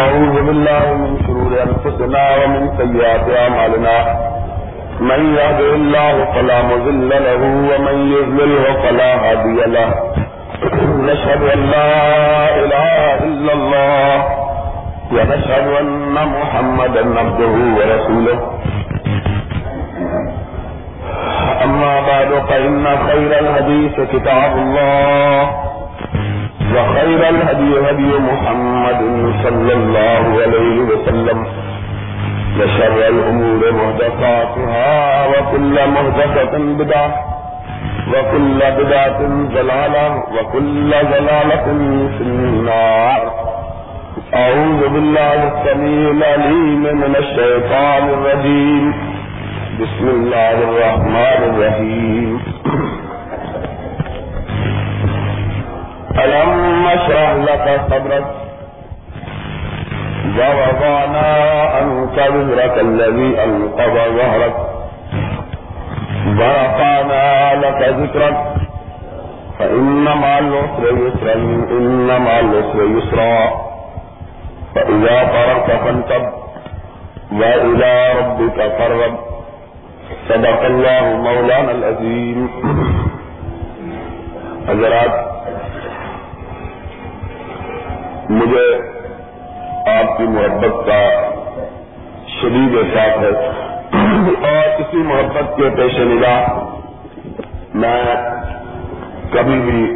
ونعوذ بالله من شرور أنفسنا ومن سيئات أعمالنا من يهده الله فلا مضل له ومن يضلله فلا هادي له. نشهد أن لا إله إلا الله ونشهد أن محمدا عبده ورسوله. أما بعد، فإن خير الحديث كتاب الله. وخير الهدي هدي محمد صلى الله عليه وسلم. وشر الأمور مهدفاتها وكل مهدفة بدعة وكل بدعة ضلالة وكل ضلالة في النار. أعوذ بالله السميع العليم من الشيطان الرجيم. بسم الله الرحمن الرحيم. ألم نشرح لك صدرك؟ ووضعنا عنك وزرك الذي أنقض ظهرك. ورفعنا لك ذكرك. فإن مع العسر يسرا، إن مع العسر يسرا. فإذا فرغت فانتب، وإلى ربك فارغب. صدق الله مولانا العظيم. حضرات مجھے آپ کی محبت کا شدید احساس ہے۔ اور اسی محبت کے پیش نگاہ میں کبھی بھی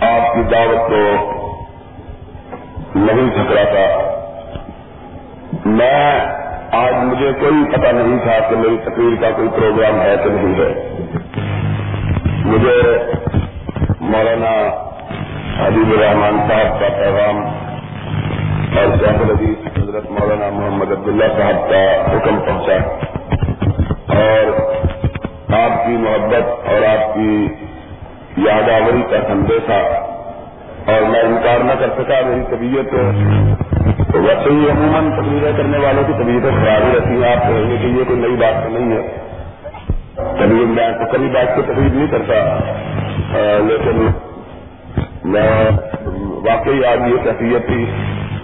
آپ کی دعوت کو نہیں ٹھکرا تھا میں آج مجھے کوئی پتہ نہیں تھا کہ میری تقریر کا کوئی پروگرام ہے کہ نہیں ہے۔ مجھے مولانا حبیب الرحمان صاحب کا پیغام اور جعفر عزیز حضرت مولانا محمد عبداللہ صاحب کا حکم پہنچا اور آپ کی محبت اور آپ کی یاداوری کا سندیشہ اور میں انکار نہ کر سکا، میری طبیعت ویسے ہی عموماً تقریریں کرنے والوں کی طبیعتیں خراب ہی رہتی ہیں، آپ کہیں گے کہ یہ کوئی نئی بات تو نہیں ہے۔ کبھی میں تو کبھی بات کی تقریب نہیں کرتا لیکن میں واقعی آج یہ کیفیت تھی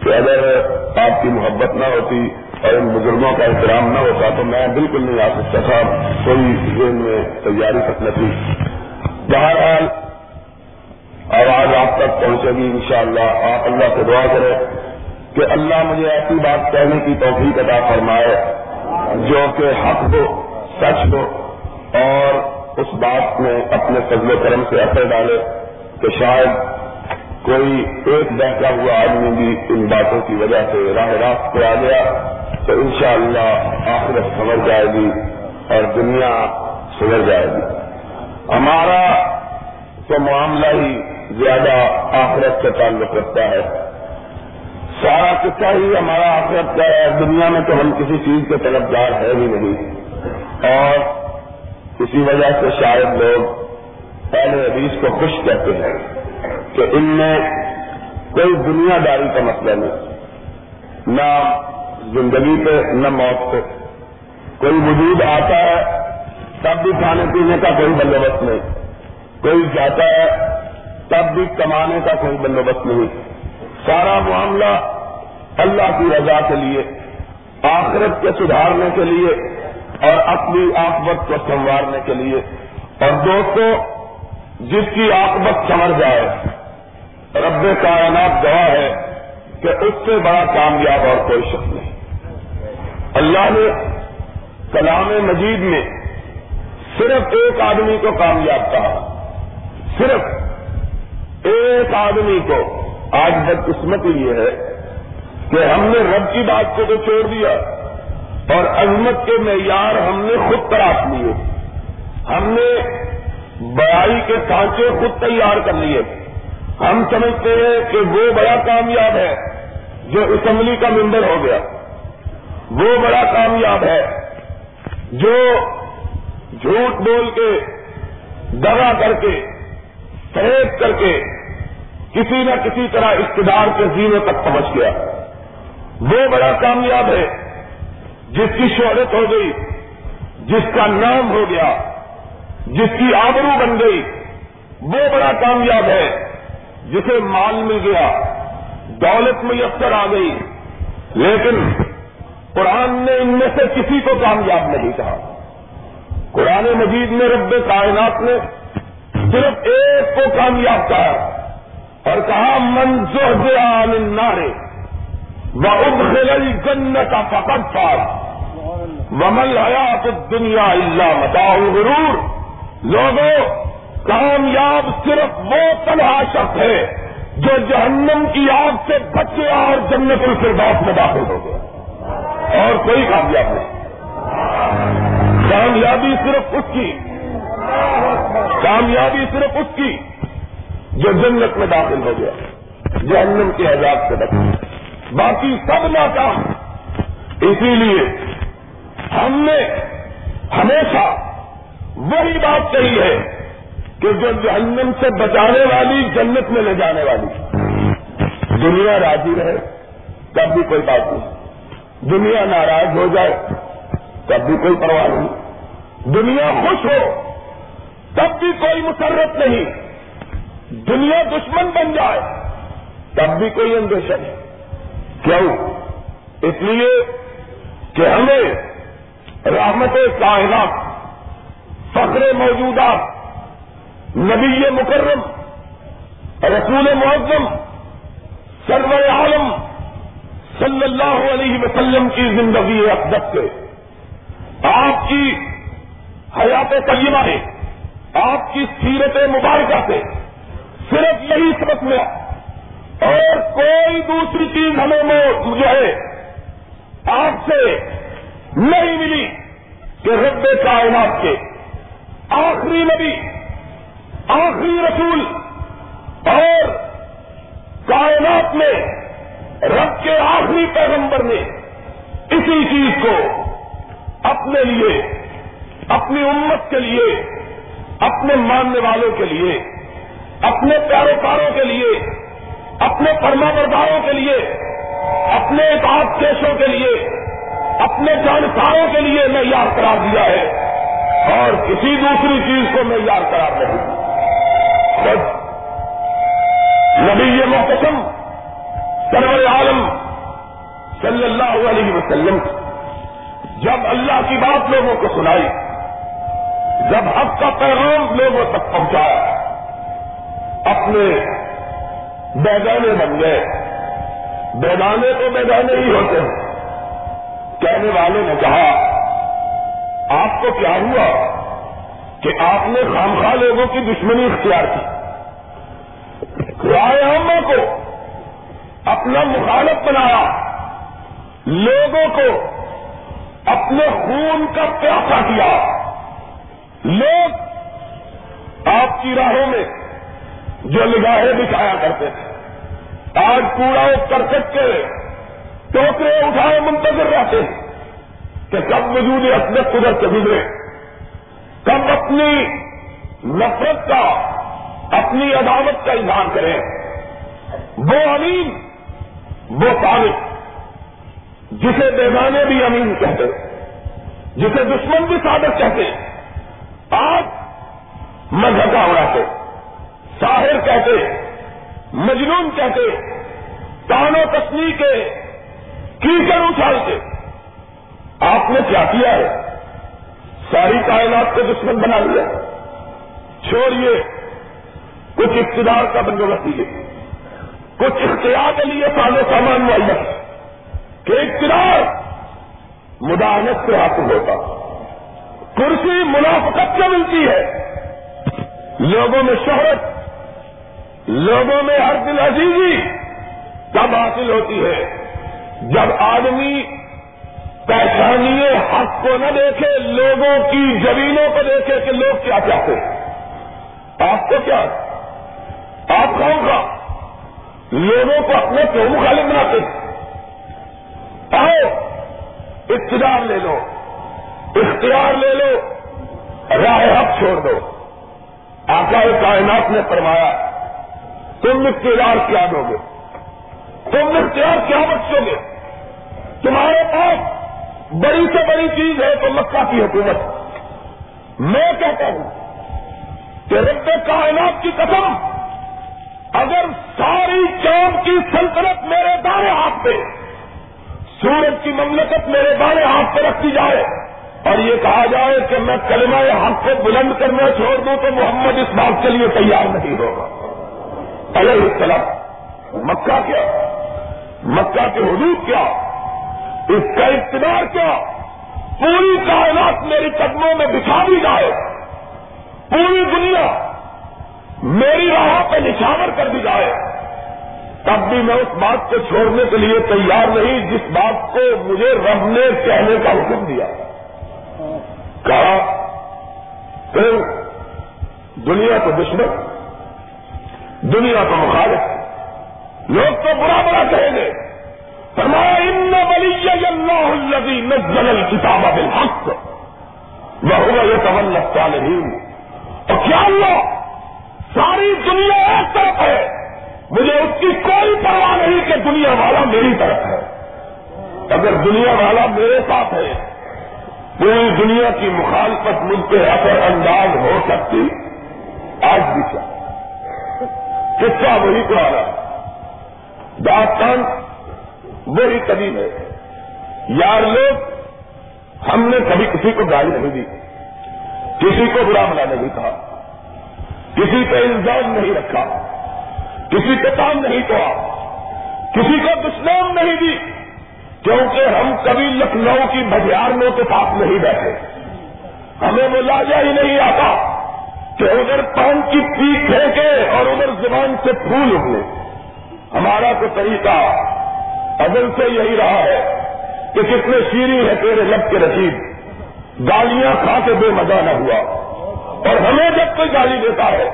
کہ اگر آپ کی محبت نہ ہوتی اور ان بزرگوں کا احترام نہ ہوتا تو میں بالکل نہیں آ سکتا تھا، کوئی ذہن میں تیاری تک نہ تھی۔ بہرحال، آواز آپ تک پہنچے گی انشاءاللہ۔ آپ اللہ سے دعا کریں کہ اللہ مجھے ایسی بات کہنے کی توفیق عطا فرمائے جو کہ حق ہو، سچ ہو اور اس بات میں اپنے فضل و کرم سے اثر ڈالے کہ شاید کوئی ایک بہتا ہوا آدمی بھی ان باتوں کی وجہ سے راہ راست پہ آ گیا تو انشاءاللہ آخرت سمجھ جائے گی اور دنیا سدھر جائے گی۔ ہمارا تو معاملہ ہی زیادہ آخرت سے تعلق رکھتا ہے۔ سارا قصہ ہی ہمارا آخرت کا ہے۔ دنیا میں تو ہم کسی چیز کے طلبدار ہے ہی نہیں۔ اور اسی وجہ سے شاید لوگ پہلے حدیث کو خوش کرتے ہیں۔ کہ ان میں کوئی دنیا داری کا مسئلہ نہیں۔ نہ زندگی پہ، نہ موت پہ۔ کوئی وجود آتا ہے، تب بھی کھانے پینے کا کوئی بندوبست نہیں۔ کوئی جاتا ہے، تب بھی کمانے کا کوئی بندوبست نہیں۔ سارا معاملہ اللہ کی رضا کے لیے، آخرت کے سدھارنے کے لیے اور اپنی آکبت کو سنوارنے کے لیے۔ اور دوستوں جس کی آکبت سمر جائے۔ رب کائنات گواہ ہے کہ اس سے بڑا کامیاب اور کوئی شخص نہیں۔ اللہ نے کلام مجید میں صرف ایک آدمی کو کامیاب کہا۔ صرف ایک آدمی کو۔ آج بدقسمتی یہ ہے کہ ہم نے رب کی بات کو تو چھوڑ دیا اور عظمت کے معیار ہم نے خود تراش لیے۔ ہم نے بڑائی کے سانچے خود تیار کر لیے۔ ہم سمجھتے ہیں کہ وہ بڑا کامیاب ہے جو اسمبلی کا ممبر ہو گیا۔ وہ بڑا کامیاب ہے جو جھوٹ بول کے دگا کر کے فریب کر کے کسی نہ کسی طرح اقتدار کے زینے تک پہنچ گیا۔ وہ بڑا کامیاب ہے جس کی شہرت ہو گئی، جس کا نام ہو گیا۔ جس کی آبرو بن گئی، وہ بڑا کامیاب ہے، جسے مال مل گیا، دولت میسر آ گئی۔ لیکن قرآن نے ان میں سے کسی کو کامیاب نہیں کہا۔ قرآن مجید میں رب کائنات نے صرف ایک کو کامیاب کہا اور کہا منظور نارے وہ ابل جن کا فقط پار ومل حیات دنیا اللہ متاؤ غرور لوگوں، کامیاب صرف وہ تنہا شخص ہے جو جہنم کی آگ سے بچے اور جنت الفردوس میں داخل ہو گیا۔ اور کوئی کامیاب نہیں۔ کامیابی صرف اس کی، کامیابی صرف اس کی جو جنت میں داخل ہو گیا، جہنم کے عذاب سے بچے۔ باقی سب ناکام۔ اسی لیے ہم نے ہمیشہ وہی بات کہی ہے کہ جو جہنم سے بچانے والی جنت میں لے جانے والی دنیا راضی رہے، تب بھی کوئی بات نہیں۔ دنیا ناراض ہو جائے، تب بھی کوئی پرواہ نہیں۔ دنیا خوش ہو، تب بھی کوئی مسرت نہیں۔ دنیا دشمن بن جائے، تب بھی کوئی اندیشہ نہیں۔ کیوں؟ اس لیے کہ ہمیں رحمت کائنات فخر موجودات نبی مکرم، رسول معظم، سرور عالم صلی اللہ علیہ وسلم کی زندگی اقدت سے آپ کی حیات طیبہ ہے، آپ کی سیرت مبارکہ سے۔ صرف یہی سبق ملا اور کوئی دوسری چیز ہمیں جو ہے۔ آپ سے نہیں ملی کہ رب کائنات کے آخری نبی، آخری رسول اور کائنات میں رب کے آخری پیغمبر نے اسی چیز کو اپنے لیے، اپنی امت کے لیے، اپنے ماننے والوں کے لیے، اپنے پیروکاروں کے لیے، اپنے پرما برداروں کے لیے، اپنے اطاعت کیشوں کے لیے، اپنے جانکاروں کے لیے معیار قرار دیا ہے۔ اور کسی دوسری چیز کو معیار قرار نہیں نبی یہ محتسم سرور عالم صلی اللہ علیہ وسلم، جب اللہ کی بات لوگوں کو سنائی، جب حق کا پیغام لوگوں تک پہنچایا، اپنے بیگانے بن گئے۔ بیگانے تو بیگانے ہی ہوتے ہیں۔ کہنے والے نے کہا آپ کو کیا ہوا کہ آپ نے خامخواہ لوگوں کی دشمنی اختیار کی۔ رائے کو اپنا مخالف بنایا۔ لوگوں کو اپنے خون کا پیاسا کیا۔ لوگ آپ کی راہوں میں جو نگاہیں دکھایا کرتے تھے۔ آج کوڑا کر سکتے ٹوکرے اٹھائے منتظر رہتے ہیں۔ کہ کب وجود اصلت قدرت سے گزرے۔ کب اپنی نفرت کا، اپنی عدالت کا اظہار کریں۔ وہ امین، وہ طالب جسے بیگانے بھی امین کہتے جسے دشمن بھی صادق کہتے آپ مذہبہ اڑاتے ساحر کہتے مجنون کہتے تانو تسلی کے کیچڑ اچھال کے آپ نے کیا کیا ہے؟ ساری کائنات کو دشمن بنا لیا۔ چھوڑیے۔ کچھ اقتدار کا بندوبست لیجیے کچھ اختیار کے لیے سالو سامان معلوم کہ اقتدار مداحت سے حاصل ہوتا۔ کرسی منافقت سے ملتی ہے۔ لوگوں میں شہرت، لوگوں میں ہر دل عزیزی کب حاصل ہوتی ہے جب آدمی پہچانی حق کو نہ دیکھے، لوگوں کی زمینوں کو دیکھے کہ لوگ کیا چاہتے ہیں۔ آپ کو کیا؟ آپ کون کا لوگوں کو اپنے کیوں مخالف بناتے ہیں۔ آؤ، اقتدار لے لو، اختیار لے لو راہ حق چھوڑ دو۔ آقا کائنات نے فرمایا، تم اقتدار کیا دو گے؟ تم اختیار کیا بچو گے؟ تمہارے پاس بڑی سے بڑی چیز ہے تو مکہ کی حکومت۔ میں کہتا ہوں کہ رب کائنات کی قسم، اگر ساری چاند کی سلطنت میرے دائیں ہاتھ پہ، سورج کی مملکت میرے بائیں ہاتھ پہ رکھی جائے، اور یہ کہا جائے کہ میں کلمہ حق کو بلند کرنا چھوڑ دوں تو محمد اس بات کے لیے تیار نہیں ہوگا۔ علیہ السلام، مکہ کیا؟ مکہ کے حدود کیا؟ اس کا اقتدار کیا؟ پوری کائنات میری قدموں میں بچھا دی جائے۔ پوری دنیا میری راہ پہ نشاور کر دی جائے۔ تب بھی میں اس بات کو چھوڑنے کے لیے تیار نہیں جس بات کو مجھے رب نے کہنے کا حکم دیا۔ کہا، پھر دنیا کو دشمن، دنیا کو مخالف۔ لوگ تو برا برا کہیں گے۔ نزل الكتاب بالحق وهو يتولى الصالحين. اور کیا اللہ ساری دنیا ایک طرف ہے؟ مجھے اس کی کوئی پرواہ نہیں کہ دنیا والا میری طرف ہے۔ اگر دنیا والا میرے ساتھ ہے، پوری دنیا کی مخالفت مجھ پہ اثر انداز ہو سکتی۔ آج بھی کیا؟ قصہ وہی کو آ رہا داستان وہی کبھی ہے۔ یار لوگ، ہم نے کبھی کسی کو گالی نہیں دی۔ کسی کو برا ملا نہیں کہا۔ کسی پہ الزام نہیں رکھا۔ کسی پہ کام نہیں کہا۔ کسی کو دشنام نہیں دی۔ کیونکہ ہم کبھی لکھنؤ کی بجیاروں کے پاس نہیں بیٹھے۔ ہمیں وہ لاجا ہی نہیں آتا کہ ادھر پان کی پیٹ پھینکے اور ادھر زبان سے پھول اگلے ہمارا تو طریقہ ازل سے یہی رہا ہے کہ کتنے شیریں ہے تیرے لب کے رسید گالیاں کھا کے بے مزہ نہ ہوا۔ اور ہمیں جب کوئی گالی دیتا ہے،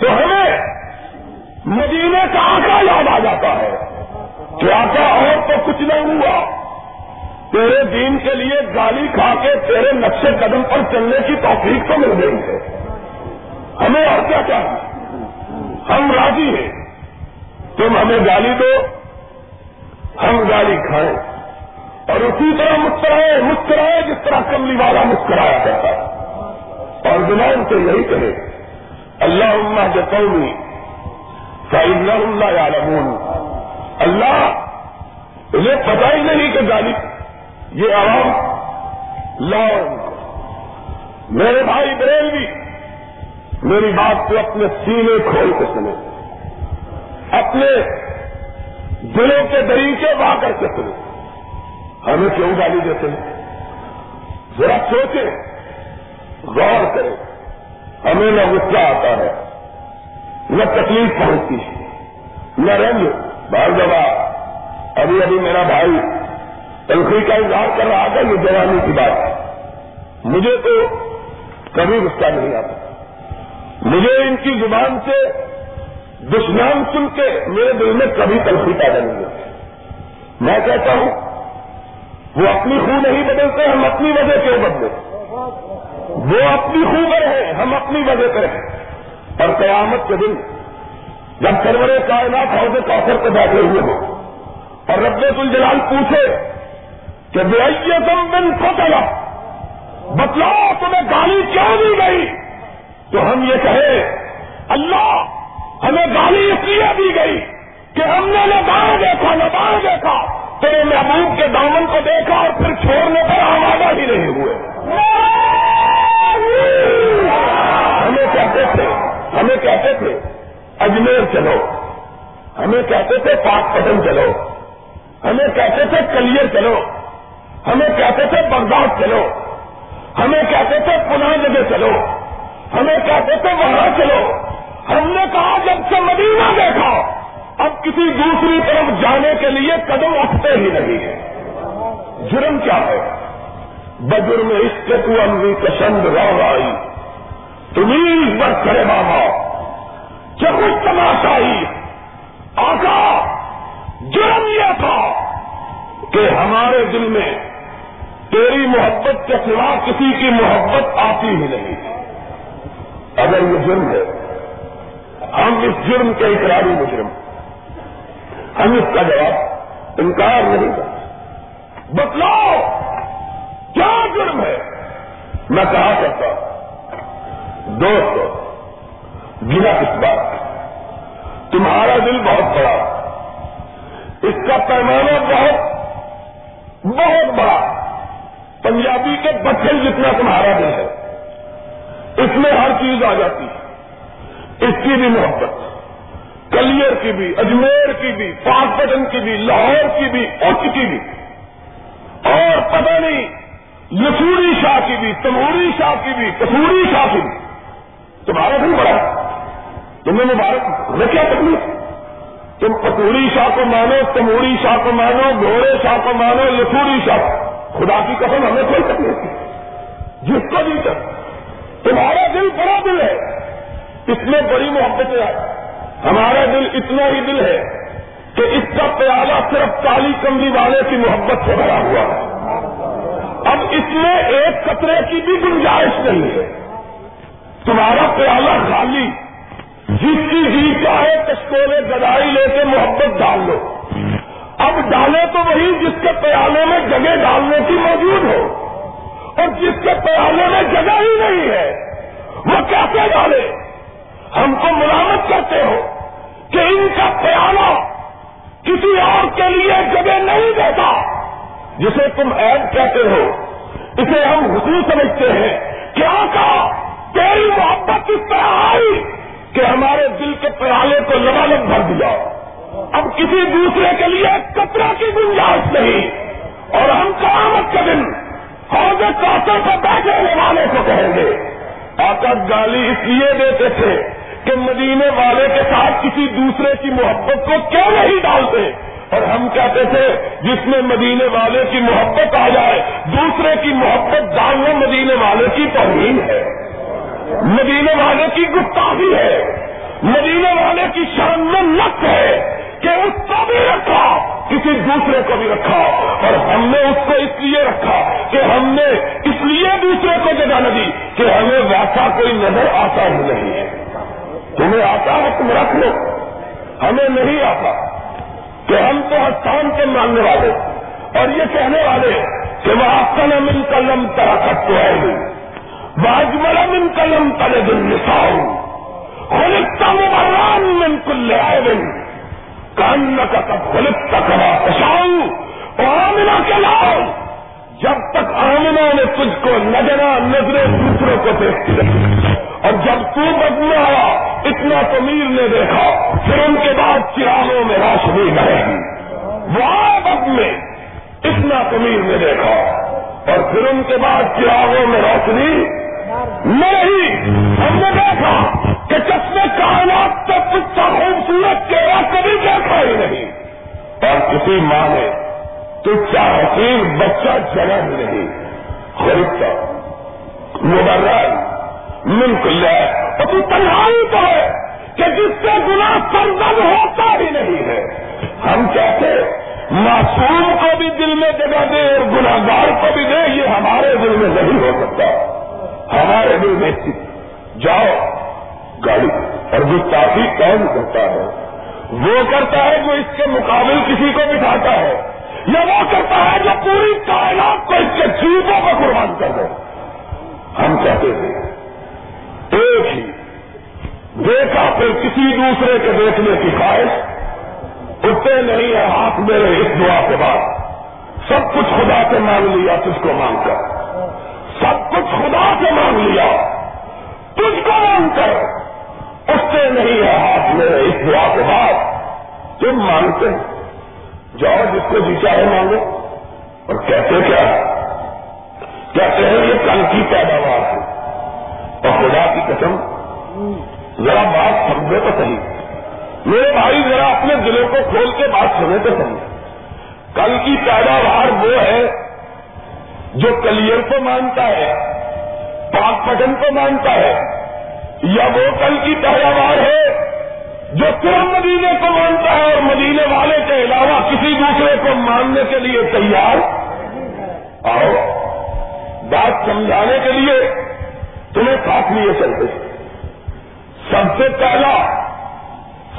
تو ہمیں مدینے کا آقا یاد آ جاتا ہے کہ آقا اور تو کچھ نہیں ہوا۔ تیرے دین کے لیے گالی کھا کے تیرے نقشے قدم پر چلنے کی توفیق تو مل گئی ہے۔ ہمیں اور کیا چاہیے؟ ہم راضی ہیں۔ تم ہمیں گالی دو۔ ہم گالی کھائیں۔ اور اسی طرح مسکرائے مسکرائے جس طرح کملی والا مسکرایا کرتا اور زبان سے یہی کہے اللہ عملہ جو قومی اللہ عالمون اللہ، انہیں پتا ہی نہیں کہ گالی، یہ عوام لون میرے بھائی بریل بھی میری بات کو اپنے سینے کھول کے سنے اپنے دلوں کے دریچے وا کر کے سنے ہمیں کیوں گالی دیتے ہیں؟ ذرا سوچے غور کرے ہمیں نہ غصہ آتا ہے، نہ تکلیف پہنچتی ہے، نہ رنگ بار دبا ابھی ابھی میرا بھائی تنخواہ کا اظہار کر رہا تھا، یہ جوانی کی بات مجھے تو کبھی غصہ نہیں آتا۔ مجھے ان کی زبان سے دشمن سن کے میرے دل میں کبھی تلخی پیدا نہیں ہوتی میں کہتا ہوں، وہ اپنی خو نہیں بدلتے، ہم اپنی وجہ کیوں بدلے وہ اپنی خو پر ہے ہم اپنی وجہ پہ ہیں۔ اور قیامت کے دن جب سرور کائنات حوض کافر پہ بیٹھے ہوئے ہو اور رب الجلال پوچھے کہ بے تم بن کو چلا بتلاؤ، تمہیں گالی کیوں دی گئی؟ تو ہم یہ کہیں اللہ ہمیں گالی اس لیے دی گئی کہ ہم نے نہ بائیں دیکھا، نہ بائیں دیکھا۔ تیرے محبوب کے دامن کو دیکھا اور پھر چھوڑنے پر آمادہ ہی نہیں ہوئے۔ ہمیں کہتے تھے، ہمیں کہتے تھے، اجمیر چلو۔ ہمیں کہتے تھے، پاک پٹن چلو۔ ہمیں کہتے تھے کلیئر چلو۔ ہمیں کہتے تھے، بغداد چلو۔ ہمیں کہتے تھے، پناہ جگہ چلو۔ ہمیں کہتے تھے، وہاں چلو۔ مدینہ دیکھا۔ اب کسی دوسری طرف جانے کے لیے قدم اٹھتے ہی نہیں ہے۔ جرم کیا ہے؟ بجرم اس کے تو امری کشند راہ آئی۔ تمہیں بر کرے بابا۔ چکش تماشائی آقا، جرم یہ تھا کہ ہمارے دل میں تیری محبت کے سوا کسی کی محبت آتی ہی نہیں۔ اگر یہ جرم ہے ہم اس جرم کے اقراری مجرم ہم اس کا جواب انکار نہیں کرتے بتلاؤ، کیا جرم ہے؟ میں کہا کرتا ہوں دوست گنا کس بات تمہارا دل بہت بڑا اس کا پیمانہ بہت بہت بڑا پنجابی کے بچے جتنا تمہارا دل ہے، اس میں ہر چیز آ جاتی ہے۔ اس کی بھی محبت کلیئر کی بھی، اجمیر کی بھی، پاک پٹن کی بھی، لاہور کی بھی اچ کی بھی۔ اور پتہ نہیں لسوری شاہ کی بھی، تموری شاہ کی بھی، کسوری شاہ کی بھی۔ تمہارا دل بڑا تمہیں مبارک میں کیا تکلیف تم کپوری شاہ کو مانو، تموری شاہ کو مانو، گھوڑے شاہ کو مانو لسوری شاہ۔ خدا کی قسم، ہمیں کوئی تکلیف نہیں۔ جس کو بھی کر تمہارا دل بڑا دل ہے۔ اس میں بڑی محبت ہے ہمارا دل اتنا ہی دل ہے کہ اس کا پیالہ صرف کالی کملی والے کی محبت سے بھرا ہوا ہے۔ اب اس میں ایک قطرے کی بھی گنجائش نہیں ہے۔ تمہارا پیالہ خالی، جس کی جی چاہے کشکولے گدائی لے کے محبت ڈال لو۔ اب ڈالے تو وہی جس کے پیالے میں جگہ ڈالنے کی موجود ہو۔ اور جس کے پیالے میں جگہ ہی نہیں ہے، وہ کیسے ڈالے؟ ہم کو ملامت کرتے ہو کہ ان کا پیالہ کسی اور کے لیے جگہ نہیں دیتا جسے تم ایڈ کہتے ہو۔ اسے ہم حصول سمجھتے ہیں۔ کیا کہا؟ تیری محبت اس طرح آئی کہ ہمارے دل کے پیالے کو لبالب بھر دیا۔ اب کسی دوسرے کے لیے کپڑا کی گنجائش نہیں۔ اور ہم قیامت کے دن حوض کاسوں کو بیٹھے والے کو کہیں گے۔ آقا گالی اس لیے دیتے تھے کہ مدینے والے کے ساتھ کسی دوسرے کی محبت کو کیوں نہیں ڈالتے؟ اور ہم کہتے تھے، جس میں مدینے والے کی محبت آ جائے، دوسرے کی محبت ڈالنا مدینے والے کی توہین ہے۔ مدینے والے کی گفتاخی ہے۔ مدینے والے کی شان میں نق ہے کہ اس کو بھی رکھا، کسی دوسرے کو بھی رکھا۔ اور ہم نے اس کو اس لیے رکھا کہ ہم نے اس لیے دوسرے کو جگہ نہ دی کہ ہمیں ویسا کوئی نظر آتا ہی نہیں ہے۔ تمہیں آتا ہے تم رکھ لو۔ ہمیں نہیں آتا کہ ہم تو ہستان کے ماننے والے اور یہ کہنے والے کہ وہ آپ کا نمن قلم طرح سکتے ہیں واجمل من قلم تلے دن نساؤ خلکتا مبران من کل آئے دن کان کا تب خلکتا کرا پشاؤ آمنا کے جب تک آمنا نے تجھ کو نظرا نظریں دوسروں کو دیکھتی رہی۔ اور جب تو بدلا آیا اتنا تو میر نے دیکھا، پھر ان کے بعد چراغوں میں روشنی رہے گی وہ میں اتنا تو میر نے دیکھا، اور پھر ان کے بعد چراغوں میں روشنی نہیں ہم نے دیکھا کہ چشمے کائنات تک کچھ خوبصورت چہرہ کبھی دیکھا ہی نہیں۔ اور کسی ماں نے تجھا حسین بچہ جگہ ہی نہیں۔ خریدتا ملک لے تو تنہائی تو ہے کہ جس سے گنا سرزد ہوتا ہی نہیں ہے۔ ہم کہتے معصوم کو بھی دل میں جگہ دے اور گناگار کو بھی دے، یہ ہمارے دل میں نہیں ہو سکتا۔ ہمارے دل میں جاؤ، گاڑی۔ اور گستاخی کون کرتا ہے، وہ کرتا ہے جو اس کے مقابل کسی کو بٹھاتا ہے۔ یا وہ کرتا ہے جو پوری کائنات کو اس کے چیزوں کو قربان کر دے۔ ہم کہتے ہیں ایک ہی۔ دیکھا پھر کسی دوسرے کے دیکھنے کی خواہش۔ اٹھتے نہیں ہے ہاتھ میرے اس دعا کے بعد۔ سب کچھ خدا سے مانگ لیا، تجھ کو مانگ کر۔ سب کچھ خدا سے مانگ لیا، تجھ کو مانگ کر۔ اٹھتے نہیں ہے ہاتھ میرے اس دعا کے بعد۔ تم مانگتے جاؤ جس کو جی چاہے مانگو۔ اور کہتے کیا؟ کہتے ہیں یہ کل کی پیداوار ہے؟ اور خدا کی قسم، ذرا بات سمجھے تو صحیح۔ میرے بھائی، ذرا اپنے دلوں کو کھول کے بات سنے تو صحیح۔ کل کی پیداوار وہ ہے جو کلیئر کو مانتا ہے، پاک پٹن کو مانتا ہے، یا وہ کل کی پیداوار ہے جو صرف مدینے کو مانتا ہے اور مدینے والے کے علاوہ کسی دوسرے کو ماننے کے لیے تیار؟ آؤ، بات سمجھانے کے لیے تمہیں ساتھ لیے چلتے سب سے پہلا،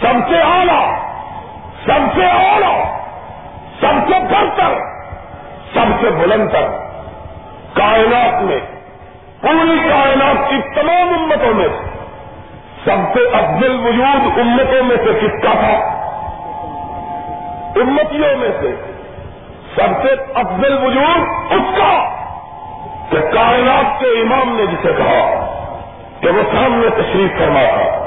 سب سے آلہ سب سے اولا سب سے بڑھتر سب سے بلند تر کائنات میں، پوری کائنات کی تمام امتوں میں، سب سے افضل وجود امتوں میں سے کس کا تھا؟ امتیوں میں سے۔ سب سے افضل وجود اس کا۔ کہ کائنات کے امام نے جسے کہا کہ وہ سامنے تشریف کرنا تھا۔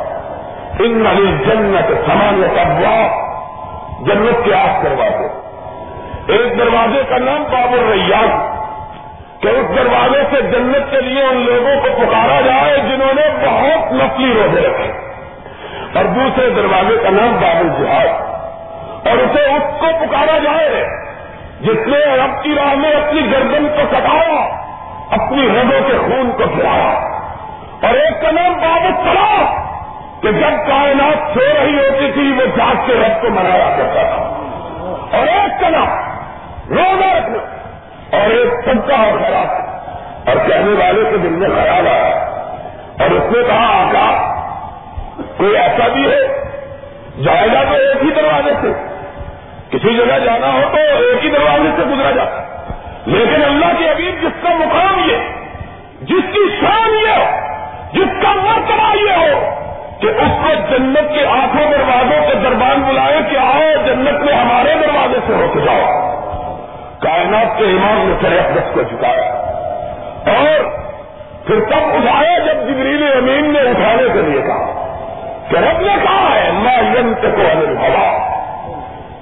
ان علی جنت سامان ابوا جنت کے آٹھ دروازے۔ ایک دروازے کا نام باب الریان کہ اس دروازے سے جنت کے لیے ان لوگوں کو پکارا جائے جنہوں نے بہت نفلی روزے رکھے۔ اور دوسرے دروازے کا نام باب الجہاد۔ اور اسے اس کو پکارا جائے جس نے رب کی راہ میں اپنی گردن کو کٹایا اپنی رگوں کے خون کو گرایا اور ایک کا نام بابت پڑا کہ جب کائنات سو رہی ہوتی تھی، وہ جاگ کے رب کو منایا کرتا تھا۔ اور ایک کا نام روزہ رکھنا اور ایک سب کا اور خراب۔ اور کہنے والے کے دل میں خیال آیا۔ اور اس نے کہا، آقا، کوئی ایسا بھی ہے؟ جائے گا تو ایک ہی دروازے سے۔ کسی جگہ جانا ہو تو ایک ہی دروازے سے گزرا جاتا۔ ہے لیکن اللہ کے حبیب جس کا مقام یہ، جس کی شان یہ ہو جس کا مرتبہ یہ ہو کہ اس کو جنت کے آنکھوں دروازوں کے دربان بلائے کہ آؤ جنت میں ہمارے دروازے سے ہو کے جاؤ۔ کائنات کے امام نے سر اقدس کو چکایا اور پھر تب اٹھایا جب جبریل امین نے اٹھانے کے لیے کہا کہ رب نے کہا ہے میں ینت کو انل ہوا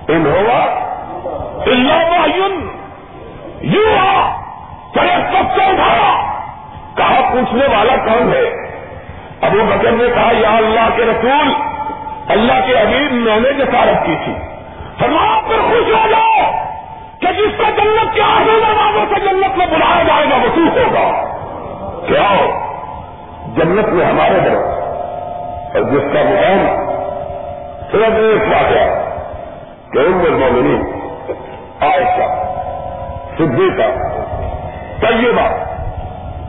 ان ہوا اللہ یوں چلے سب سے اٹھایا کہا پوچھنے والا کون ہے؟ ابو بکر نے کہا، یا اللہ کے رسول، اللہ کے عبید میں نے جسارت کی تھی۔ فرمایا پر خوش ہو جاؤ کہ جس کو جنت کے آخری دروازوں سے جنت میں بلایا جائے گا وہ ہوگا۔ کیا ہو؟ جنت میں ہمارے در اور جس کا مقام صرف ایک واقعہ کہ ان المومنین، عائشہ صدیقہ، طیبہ،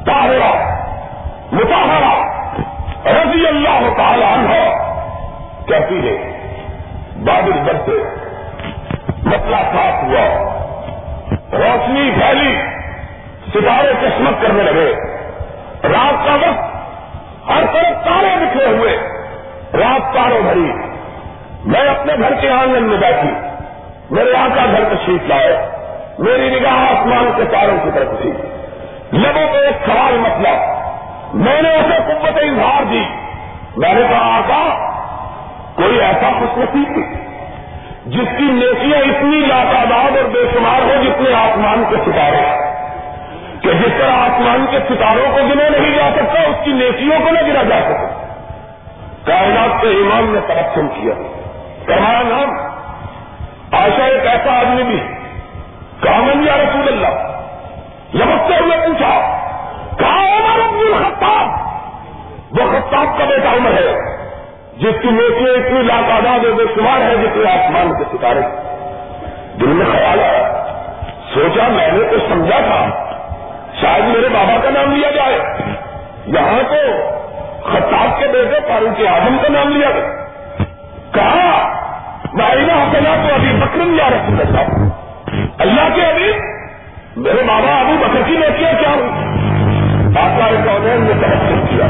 طاہرہ متحرہ رضی اللہ تعالی عنہ کہتی ہے بادل بڑھتے مسئلہ صاف ہوا۔ روشنی پھیلی، ستارے چشمک کرنے لگے۔ رات کا وقت، ہر طرف تارے بکھرے ہوئے۔ رات تاروں بھری۔ میں اپنے گھر کے آنگن میں بیٹھی۔ میرے آقا گھر تشریف لائے۔ میری نگاہ آسمان کے تاروں کی طرف تھی۔ لبوں کو ایک سوال مسئلہ۔ میں نے اسے قوت اظہار دی۔ میں نے کہا، آقا، کوئی ایسا خوش نصیب؟ جس کی نیکیاں اتنی لاتعداد اور بے شمار ہو جتنے آسمان کے ستارے کہ جس طرح آسمان کے ستاروں کو گنا نہیں جا سکتا، اس کی نیکیوں کو نہ گنا جا سکتا۔ کائنات کے امام نے ترقم کیا۔ کہا نام آشا ایک ایسا آدمی بھی کامن یا رسول اللہ لمستے ہوئے پوچھا، کہا عمر ابن الخطاب، وہ خطاب کا بیٹا عمر ہے، جس کی نیکی اتنی لاکاداد بے شمار ہے جتنے آسمان کے ستارے۔ دل میں خیال آیا، سوچا میں نے تو سمجھا تھا، شاید میرے بابا کا نام لیا جائے۔ یہاں تو خطاب کے بیٹے فاروق اعظم کا نام لیا گیا۔ کہا، میں حسنا تو ابھی بکرم یا رسول اللہ۔ اللہ کے ابھی میرے بابا ابو بکر کی نیکیاں کیا ہوئی؟ آقا کونین نے تبصر کیا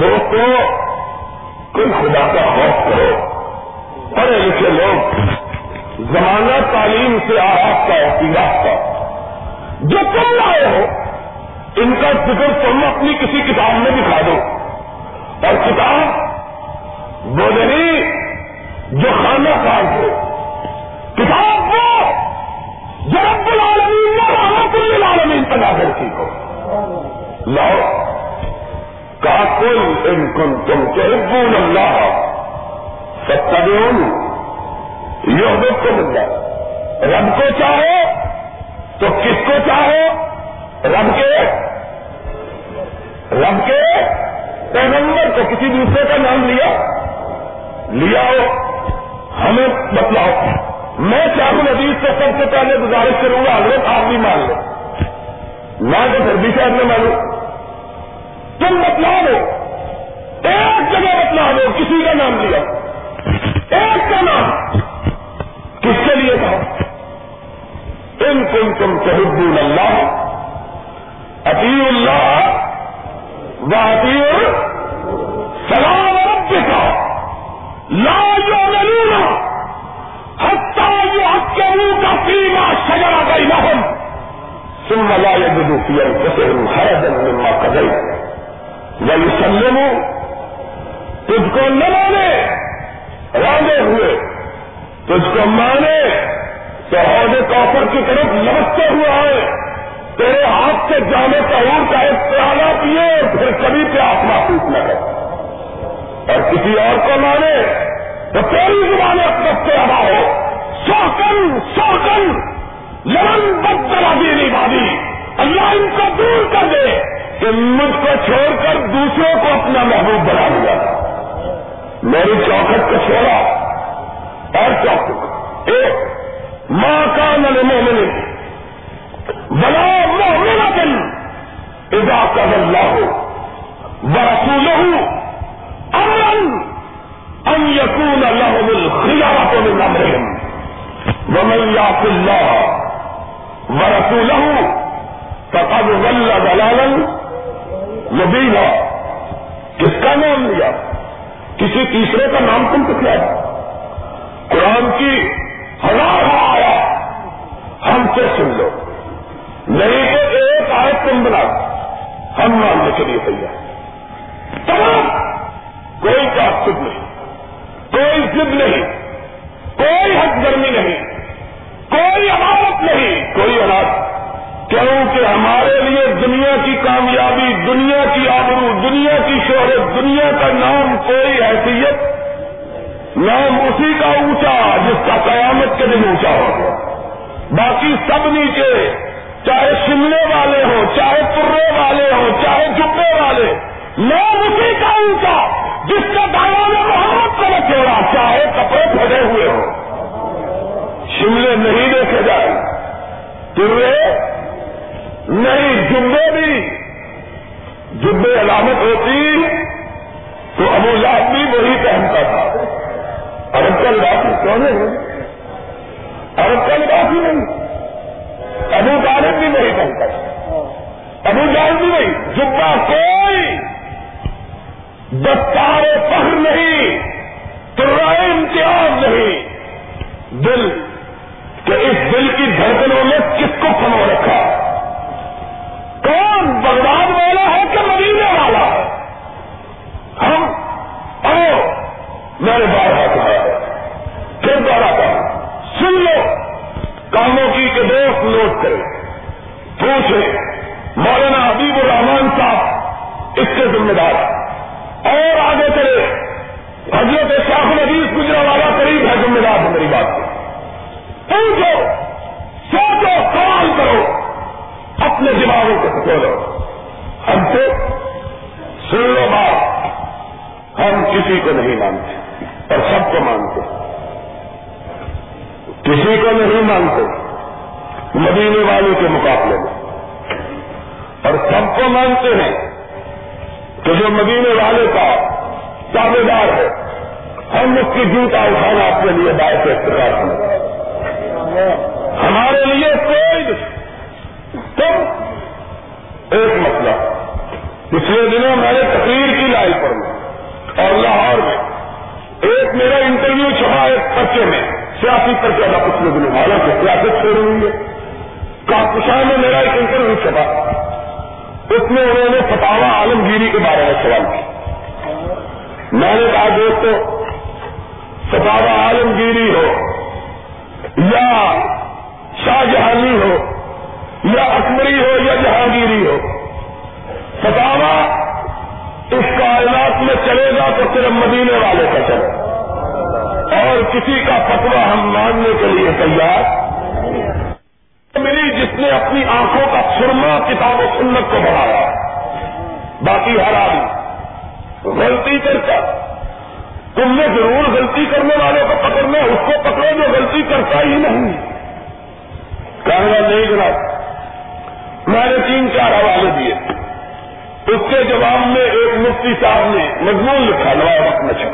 دوستوں کوئی خدا کا خوف کرو۔ پڑھے لکھے لوگ، زمانہ تعلیم سے آواز کا احتیاط کا۔ جو تم لائے ہو، ان کا ذکر تم اپنی کسی کتاب میں دکھا دو۔ اور کتاب وہ نہیں جو خانہ کار ہو۔ کتاب وہ جو رب العالمین نے رحمت للعالمین پیدا کرتی ہو۔ لاؤ۔ کا کل ان کن تم تحبون اللہ ستیون یہ کو مل جائے رب کو چاہو تو کس کو چاہو؟ رب کے. رب کے پیغمبر کو کسی دوسرے کا نام لیا؟ لیا ہو. ہمیں بتلاؤ. میں چاہوں ندیز سے سب سے پہلے گزارش کروں گا، حضرت آپ بھی مان لو نہ تو پھر بھی شاید میں مانوں تم بتلا دو ایک جگہ بتلا دو کسی کا نام لیا ایک کا نام۔ کس کے لیے تھا ان کن تم شہید اللہ عطی اللہ سلام رب کا لا جو ملونا حتہ جو یؤمنون حتى يحكموك فيما شجر بينهم ثم لا يجدوا في انفسهم حرجا مما قضيت ويسلموا تجھ کو نہ مانے راندے ہوئے، تجھ کو مانے، تو عہدے کافر کی طرف لمکتے ہوئے آئے، تیرے ہاتھ سے جانے تعور کا ایک پیالہ پیے اور پھر کبھی پہ آسما ٹوٹ نہ کر اور کسی اور کو مانے، تو تیری زبان اپنے سے ادا ہو۔ سوکن سوکن، لمن بد کرا دی بھابی اللہ ان کو دور کر دے۔ کہ مجھ کو چھوڑ کر دوسروں کو اپنا محبوب بنا لیا۔ میری چوکھٹ کو چھوڑا۔ اور چوکھٹ۔ ایک، ماں کا نل مومن۔ بلا مومنا دن ادا کا بلّہ ہو برسول امن ان یقون اللہ خلاف من ومن یاق اللہ ورسول فقد ضل ضلالا مبینا کس کا نام لیا؟ کسی تیسرے کا نام تم کتنا قرآن کی ہزار آیا ہم سے سن لو۔ نہیں تو ایک آئے تم بنا ہم ماننے کے لیے تیار تمام۔ کوئی تعصب نہیں۔ کوئی ضد نہیں۔ کوئی حق گرمی نہیں۔ کوئی عمارت نہیں۔ کوئی حالات کیونکہ ہمارے لیے دنیا کی کامیابی، دنیا کی آبرو، دنیا کی شہرت، دنیا کا نام کوئی حیثیت، نام اسی کا اونچا جس کا قیامت کے دن اونچا ہو باقی سب نیچے، چاہے سننے والے ہوں، چاہے پرے والے ہوں، چاہے جبے والے لوگ اسی کا اونچا جس کا دانا نے محمد کو چھوڑا، چاہے کپڑے پھٹے ہوئے ہوں۔ شملے نہیں دیکھے جائے پورے نہیں جمبے بھی۔ جبے علامت ہوتی تو ابو لاب بھی وہی پہنتا تھا۔ ارب کا لباس کون ہے؟ ارب کا لباس ہی نہیں۔ ابو طالب بھی نہیں بنتا ابو جان بھی نہیں۔ جبا کوئی دستار فخر نہیں تو رائے امتیاز نہیں۔ دل کہ اس دل کی دھڑکنوں میں تم نے ضرور غلطی کرنے والوں کو پکڑنا، اس کو پکڑو جو غلطی کرتا ہی نہیں۔ کہنا نہیں جناب، میں نے تین چار حوالے دیے۔ اس کے جواب میں ایک مفتی صاحب نے مضمون لکھا نواب وقت میں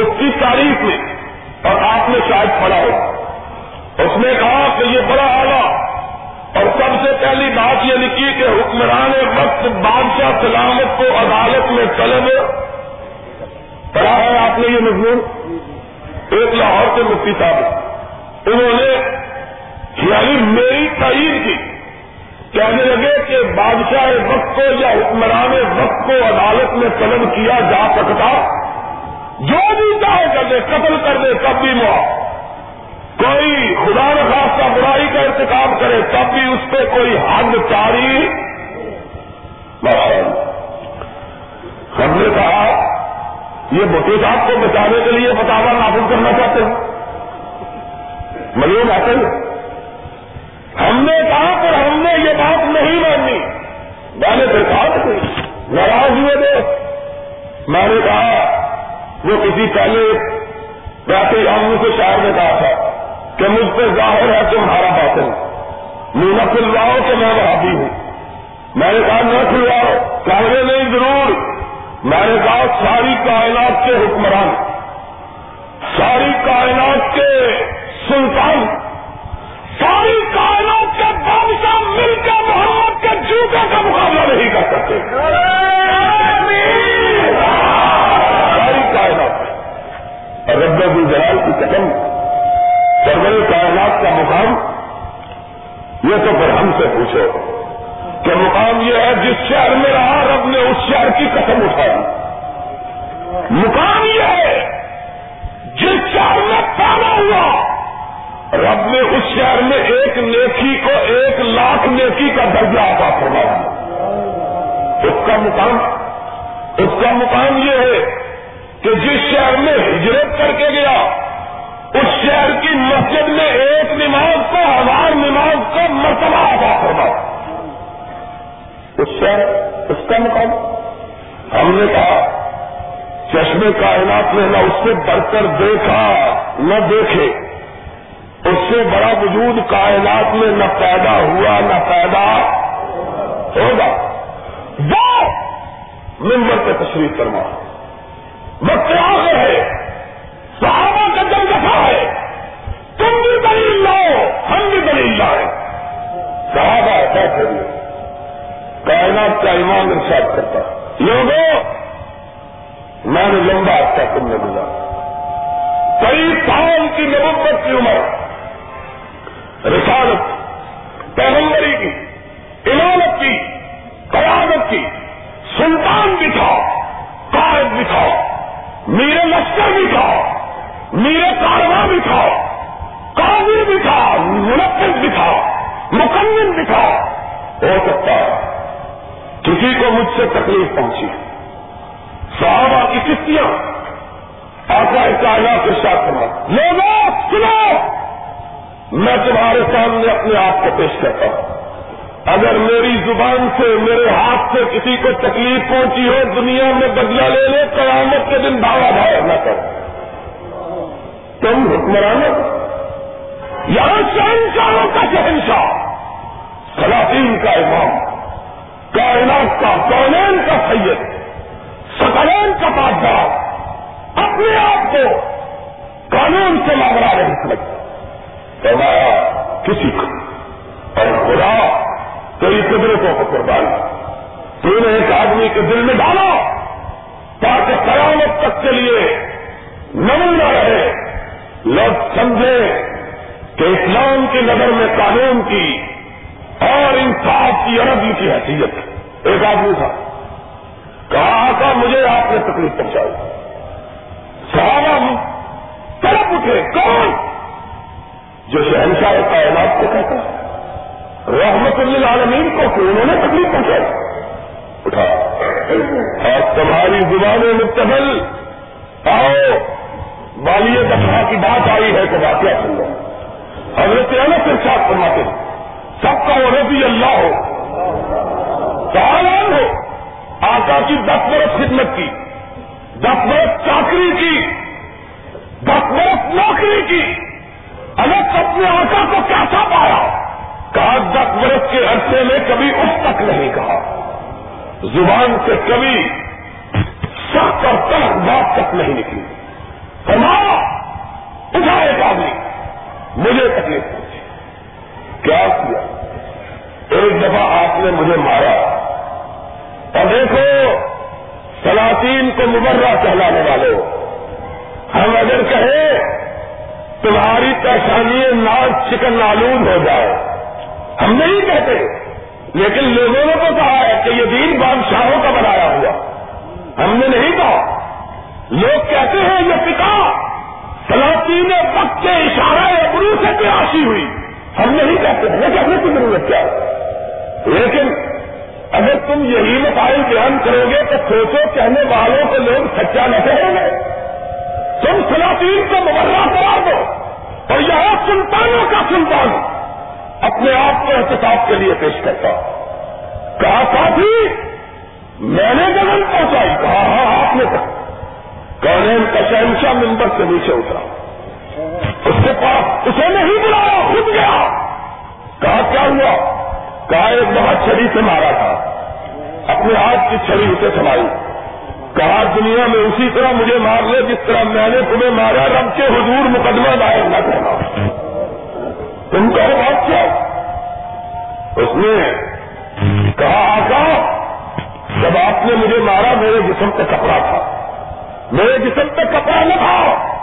اس کی تاریخ میں، اور آپ نے شاید پڑھا ہوگا اس نے کہا کہ یہ بڑا آلہ اور سب سے پہلی بات یہ لکھی کہ حکمران وقت بادشاہ سلامت کو عدالت میں طلب پڑھا ہے آپ نے یہ مضمون؟ ایک لاہور کے مفتی صاحب انہوں نے یعنی میری تعین کی، کہنے لگے کہ بادشاہ وقت کو یا حکمران وقت کو عدالت میں طلب کیا جا سکتا، جو بھی چاہے کر دے، قتل کر دے، تب بھی معاف۔ کوئی خدا نخواستہ برائی کا ارتکاب کرے، تب بھی اس پہ کوئی حد چاری ہم نے کہا یہ بٹو صاحب کو بچانے کے لیے بتاوا نافذ کرنا چاہتے ہیں۔ ملین آتے ہیں ہم نے کہا کہ ہم نے یہ بات نہیں ماننی میں نے دیکھا ناراض ہوئے تھے۔ میں نے کہا وہ کسی پہلے ویسے ہم سے شہر میں کہا تھا کہ مجھ پہ ظاہر ہے تمہارا باطن۔ نہ کھلواؤ کہ میں وہابی ہوں۔ میں نے کہا نہ کھلواؤ کہنے نہیں ضرور۔ میں نے کہا ساری کائنات کے حکمران، ساری کائنات کے سلطان، ساری کائنات کے بادشاہ مل کے محمد کے جوتے کا مقابلہ نہیں کر سکتے۔ ساری کائنات رب جلال کی قدم سرور کائنات کا مقام، یہ تو پھر ہم سے پوچھو۔ کہ مقام یہ ہے جس شہر میں رہا رب نے اس شہر کی قسم اٹھائی مقام یہ ہے جس شہر میں پیدا ہوا، رب نے اس شہر میں ایک نیکی کو ایک لاکھ نیکی کا درجہ آتا فرمایا۔ اس کا مقام، اس کا مقام یہ ہے کہ جس شہر میں ہجرت کر کے گیا، اس شہر کی مسجد میں ایک نماز کو، ہزار نماز کو مرتبہ ادا کرنا اس شہر اس کا مقام۔ ہم نے کہا چشمے کائنات میں نہ اس سے بڑھ کر دیکھا، نہ دیکھے۔ اس سے بڑا وجود کائنات میں نہ پیدا ہوا، نہ پیدا ہوگا۔ وہ ممبر پہ تشریف کرنا وقت آخر ہے؟ صحابہ کا دل دفاع ہے؟ تم بھی دلیل لاؤ ہم بھی دلیل لائے صحابہ ایسا کریے کائنات کا ایمان ارشاد کرتا لوگوں، میں نے لمبا اچھا تم نے گزارا۔ کئی سال کی نبت کی عمر، رسالت، پیغمبری کی عمارت کی قیادت کی، سلطان بھی تھا، قائد بھی تھا میرے لشکر بھی تھا میرے کارواں بھی تھا قابل بھی تھا منقل بھی تھا، مکمل بھی تھا۔ ہو سکتا ہے کسی کو مجھ سے تکلیف پہنچی۔ صحابہ کی کشتیاں آقا کائنات کے ساتھ کرنا لوگوں، سنو! میں تمہارے سامنے اپنے آپ کو پیش کرتا ہوں۔ اگر میری زبان سے میرے ہاتھ سے کسی کو تکلیف پہنچی ہو، دنیا میں بدلا لے لے، قیامت کے دن بھاوا بھایا نہ کر تم حکمران یہاں شہنشاہوں کا شہنشاہ سلاطین کا امام۔ کا کونین کا سید سکلین کا بادشاہ، اپنے آپ کو قانون سے مانگا نہیں سمجھتا فرمایا کسی کو، اور خدا، تیری قدرتوں کو قربان۔ تو نے ایک آدمی کے دل میں ڈالا تاکہ قیامت تک کے لیے نمونہ رہے۔ لوگ سمجھے کہ اسلام کی نظر میں قانون کی اور انصاف کی عربی کی حیثیت۔ ایک آدمی تھا۔ کہا تھا مجھے آپ نے تکلیف پہنچائی۔ صحابہ طرف اٹھے، کون؟ جو شہنشاہ کائنات کو کہتا ہے۔ رحمت اللہ عالمین کو کہ انہوں نے تکلیف پہنچائی۔ اٹھا۔ اور تمہاری زبان متبل آؤ بالی دفاع کی بات آئی ہے تو واقعہ سن لو۔ حضرت انس سے ساتھ فرماتے سب کا وہ رضی اللہ ہو۔ سالان ہو، آقا کی دس برس خدمت کی، دس برس چاکری کی، دس برس نوکری کی۔ الگ اپنے آقا کو کیسا پایا؟ کہا، دس برس کے عرصے میں کبھی اس تک نہیں کہا۔ زبان سے کبھی سخت اور تلخ بات تک نہیں نکلی۔ ہمارا اٹھا ایک آدمی، مجھے تکلیف پہنچی کیا کیا؟ ایک دفعہ آپ نے مجھے مارا اور دیکھو، سلاطین کو مبرہ کہلانے والے۔ ہم اگر کہیں، تمہاری پریشانی ناز چکن آلود ہو جائے۔ ہم نہیں کہتے، لیکن لوگوں نے تو کہا ہے کہ یہ دین بادشاہوں کا بنایا ہوا۔ ہم نے نہیں کہا۔ لوگ کہتے ہیں یہ پتا سلاطین وقت کے اشارہ ابرو سے پیاشی ہوئی۔ ہم نہیں کہتے ہیں کہنے کی ضرورت کیا لیکن اگر تم یہی مسائل بیان کرو گے تو سوچو کہنے والوں کو لوگ سچا نہ کہیں گے۔ تم سلاطین کو مبرہ کرا دو اور یہاں سلطانوں کا سلطان اپنے آپ کو احتساب کے لیے پیش کرتا کہا، ساتھی، میں نے جگن پہنچائی۔ کہا ہاں،, ہاں آپ نے کہا۔ کون کا شہنشاہ ممبر سے نیچے اترا۔ کے پاس اسے نہیں بلایا، خود گیا۔ کہا، کیا ہوا؟ کہا، ایک دفعہ چھڑی سے مارا تھا۔ اپنے ہاتھ کی چھڑی اسے سمائی کہا، دنیا میں اسی طرح مجھے مار لے جس طرح میں نے تمہیں مارا، رب کے حضور مقدمہ دائر نہ کرنا۔ تم کا بات کیا اس نے کہا، آقا، جب آپ نے مجھے مارا، میرے جسم پہ کپڑا تھا۔ میرے جسم پہ کپڑا نہ تھا۔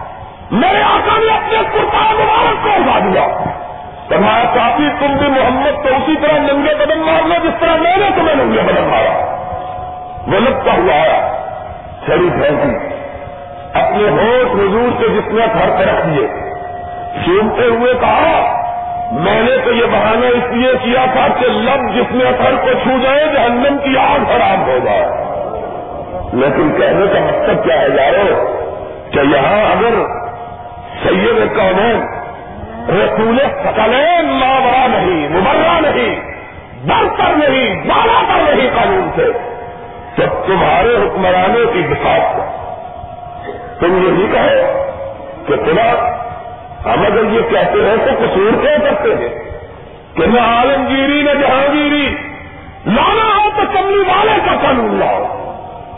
میرے آقا نے اپنے قربان مبارک کو اٹھا دیا۔ تمہارا کافی، تم بھی محمد تو اسی طرح ننگے بدن مار لو جس طرح میں نے تمہیں ننگے بدن مارا۔ وہ لگتا ہوا آیا، چھڑی پھینکی۔ اپنے ہوش حضور سے جس نے گھر پہ رکھ دیے۔ سنتے ہوئے کہا، میں نے تو یہ بہانہ اس لیے کیا تھا کہ لب جس میں اثر کو چھو جائے، جہنم کی آگ خراب ہو جائے۔ لیکن کہنے کا مقصد کیا ہے یارو؟ کہ یہاں اگر سید قومین رسول سکلین ماورا نہیں مبرہ نہیں بڑھ کر نہیں، بالا پر نہیں قانون سے۔ جب تمہارے حکمرانوں کی دفاع کو تم یہی کہو کہ خدا، ہم اگر یہ کہتے ہیں تو قصور کیا کرتے ہیں؟ کہ نہ عالمگیری، نہ جہانگیری لانا ہو تو کملی والے کا قانون لاؤ۔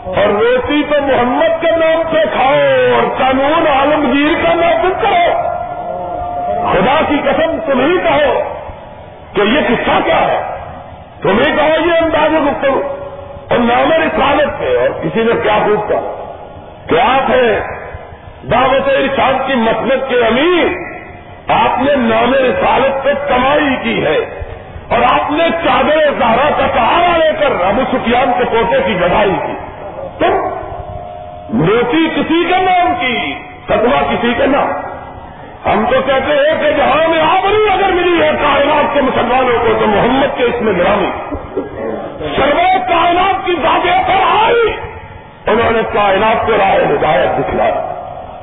اور روٹی تو محمد کے نام سے کھاؤ اور قانون عالمگیر کا نافذ کرو۔ خدا کی قسم تم ہی کہو کہ یہ قصہ کیا ہے۔ تم ہی کہو یہ انداز گفتگو۔ اور نام رسالت ہے اور کسی نے کیا پوچھتا کیا تھے دعوت ارشاد کی مسلط کے امیر۔ آپ نے نام رسالت پہ کمائی کی ہے۔ اور آپ نے چادر زہرا کا سہارا لے کر ابو سفیان کے پوتے کی گڑائی کی۔ تم روٹی کسی کے نام کی ستوا کسی کے نام۔ ہم تو کہتے ہیں کہ جہاں میں آبری اگر ملی ہے، کائنات کے مسلمانوں کو تو محمد کے اس میں گرامی۔ سرو کائنات کی باتیں پر آئی۔ انہوں نے کائنات کو رائے ہدایت دکھلا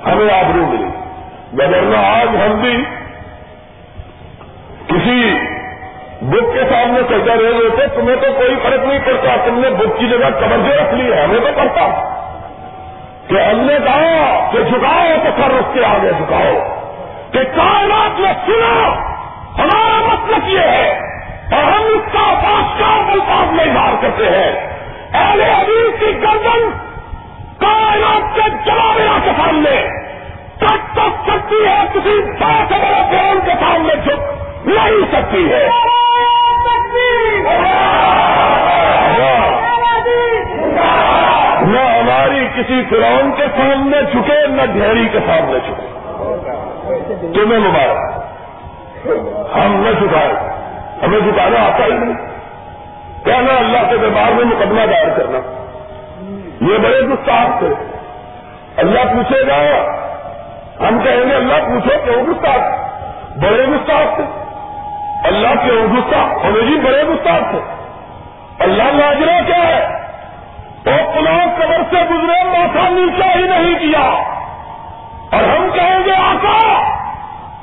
ہمیں آبرو ملی۔ گورنر آج ہم بھی کسی بک کے سامنے چلتے رہے ہوئے تھے، تمہیں تو کوئی فرق نہیں پڑتا، تم نے بک کی جگہ توجہ رکھ لی ہے، ہمیں تو پڑتا۔ کہ ہم نے کہا کہ جھکاؤ تو سر اس کے آگے جھکاؤ۔ کہ کائنات میں سنا، ہمارا مطلب یہ ہے، اور ہم اس کا بادشاہ الفاظ میں اظہار کرتے ہیں۔ اہل حدیث کی گردن کائنات کے جلابیا کے سامنے، تک تک سکتی ہے، کسی بڑے بڑے کے سامنے جھک۔ نہیں سکتی ہے۔ نہ ہماری کسی فرون کے سامنے چھکے نہ ڈھیری کے سامنے چھکے تمہیں مبارک۔ ہم نہ چھکائے ہمیں جھکانا آتا ہی نہیں۔ کہنا اللہ کے دربار میں مقدمہ دائر کرنا۔ یہ بڑے گستاخ تھے۔ اللہ پوچھے گا۔ ہم کہیں گے، اللہ پوچھو کیوں گستاخ؟ بڑے گستاخ تھے۔ اللہ کے گستاخ ہمیں جی بڑے گستاخ تھے۔ اللہ لاجرا کیا ہے۔ وہ پلاؤ قبر سے گزرے ماتھا نیچا ہی نہیں کیا۔ اور ہم کہیں گے، آقا،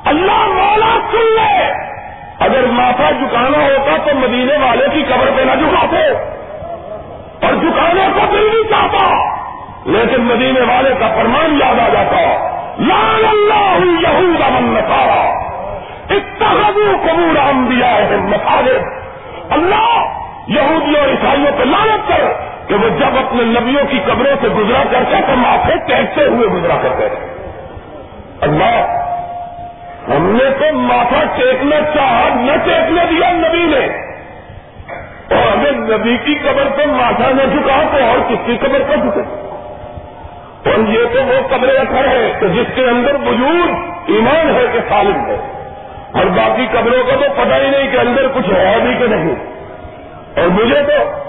اللہ مولا سن لے اگر ماتھا جھکانا ہوتا تو مدینے والے کی قبر پہ نہ جھکاتے۔ اور جھکانے کو دل نہیں چاہتا۔ لیکن مدینے والے کا فرمان یاد آ جاتا لال اللہ یہود امن نسارا اتحاد قبور انبیاء ہے مساجد اللہ یہودی اور عیسائیوں کو لانت کر کہ وہ جب اپنے نبیوں کی قبروں سے گزرا کرتے تو ماتھے ٹیکتے ہوئے گزرا کرتے تھے اللہ، ہم نے تو ماتھا ٹیکنا چاہا، نہ ٹیکنے دیا نبی نے. اور اگر نبی کی قبر پہ ماتھا نہ جھکا تو اور کس کی قبر پر جھکے؟ اور یہ تو وہ قبر اثر ہے کہ جس کے اندر وجود ایمان ہے کہ سالم ہے. اور باقی قبروں کا تو پتہ ہی نہیں کہ اندر کچھ ہے بھی کہ نہیں۔ اور مجھے تو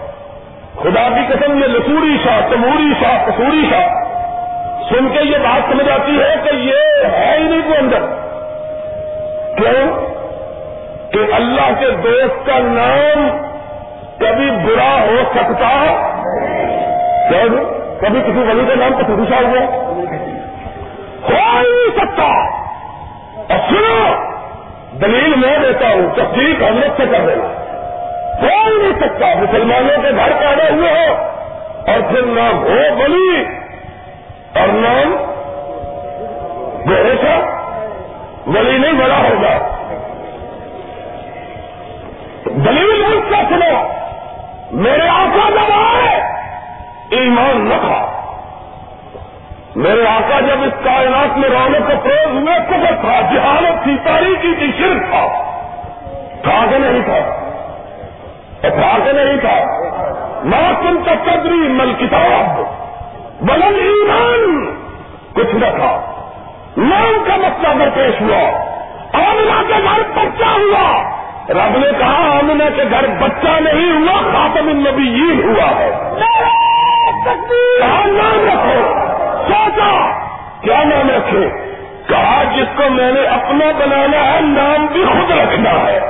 خدا کی قسم یہ لسوری شاہ، تموری شاہ کسوری شاہ سن کے یہ بات سمجھ آتی ہے کہ یہ ہے ہی نہیں وہ اندر۔ کیوں؟ کہ اللہ کے دوست کا نام کبھی برا ہو سکتا کبھی کسی ولی کا نام تو شاہ ہوا ہو نہیں سکتا۔ اور سنو۔ دلیل میں دیتا ہوں، تصدیق ہم سے کر دینا ہو ہی نہیں سکتا، مسلمانوں کے گھر پیدا ہوئے ہو۔ اور پھر نام ہو بلی اور نام گوڑے ولی نہیں، بڑا ہوگا۔ دلیل مجھ کا سنو۔ میرے آقا جب آئے ایمان نہ تھا میرے آقا جب اس کائنات میں رونق کو فروغ ہوئے کفر تھا جہالت تھی تاریخی تھی شرک تھا۔ تھا کہ نہیں تھا۔ تھا کہ نہیں تھا۔ موسم کا قدری مل کتاب۔ بلن ایمان کچھ نہ تھا۔ نام کا مسئلہ اگر پیش ہوا آمنا کے گھر بچہ ہوا۔ رب نے کہا آمنا کے گھر بچہ نہیں ہوا، خاتم النبیین ہوا ہے۔ نام رکھو۔ سوچا، کیا نام رکھے؟ کہا، جس کو میں نے اپنا بنانا ہے، نام بھی خود رکھنا ہے۔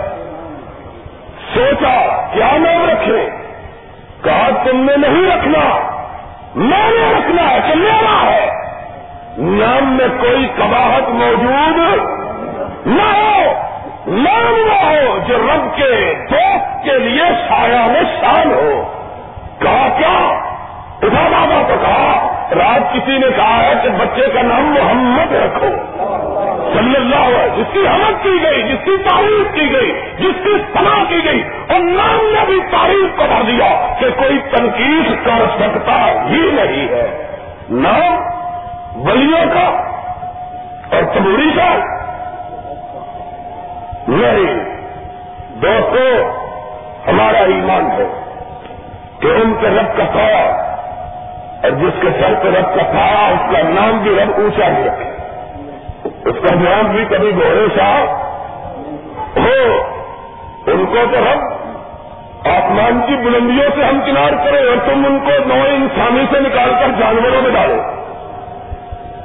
سوچا، کیا نام رکھے؟ کہا، تم نے نہیں رکھنا۔ میں نے رکھنا ہے کہ میرا ہے۔ نام میں کوئی کباہت موجود نہ ہو، نام نہ ہو جو رب کے دوست کے لیے سایہ میں شان ہو۔ کہا، کیا؟ بابا کو کہا رات کسی نے کہا ہے کہ بچے کا نام محمد رکھو۔ صلی اللہ علیہ جس کی حمد کی گئی، جس کی تعریف کی گئی، جس کی صلاح کی گئی اور نام نے بھی تعریف کو بھر دیا کہ کوئی تنقید کر سکتا ہی نہیں ہے۔ نام بلیوں کا اور تبوری کا نہیں۔ دوستو، ہمارا ایمان ہے کہ ان کے رب کا سایہ اور جس کے سر پہ رب کا تھا، اس کا نام بھی رب اونچا ہی رکھے۔ اس کا نام بھی کبھی گھوڑے صاحب ہو۔ ان کو تو رب آسمان کی بلندیوں سے ہم کنار کرے اور تم ان کو نو انسانی سے نکال کر جانوروں میں ڈالو۔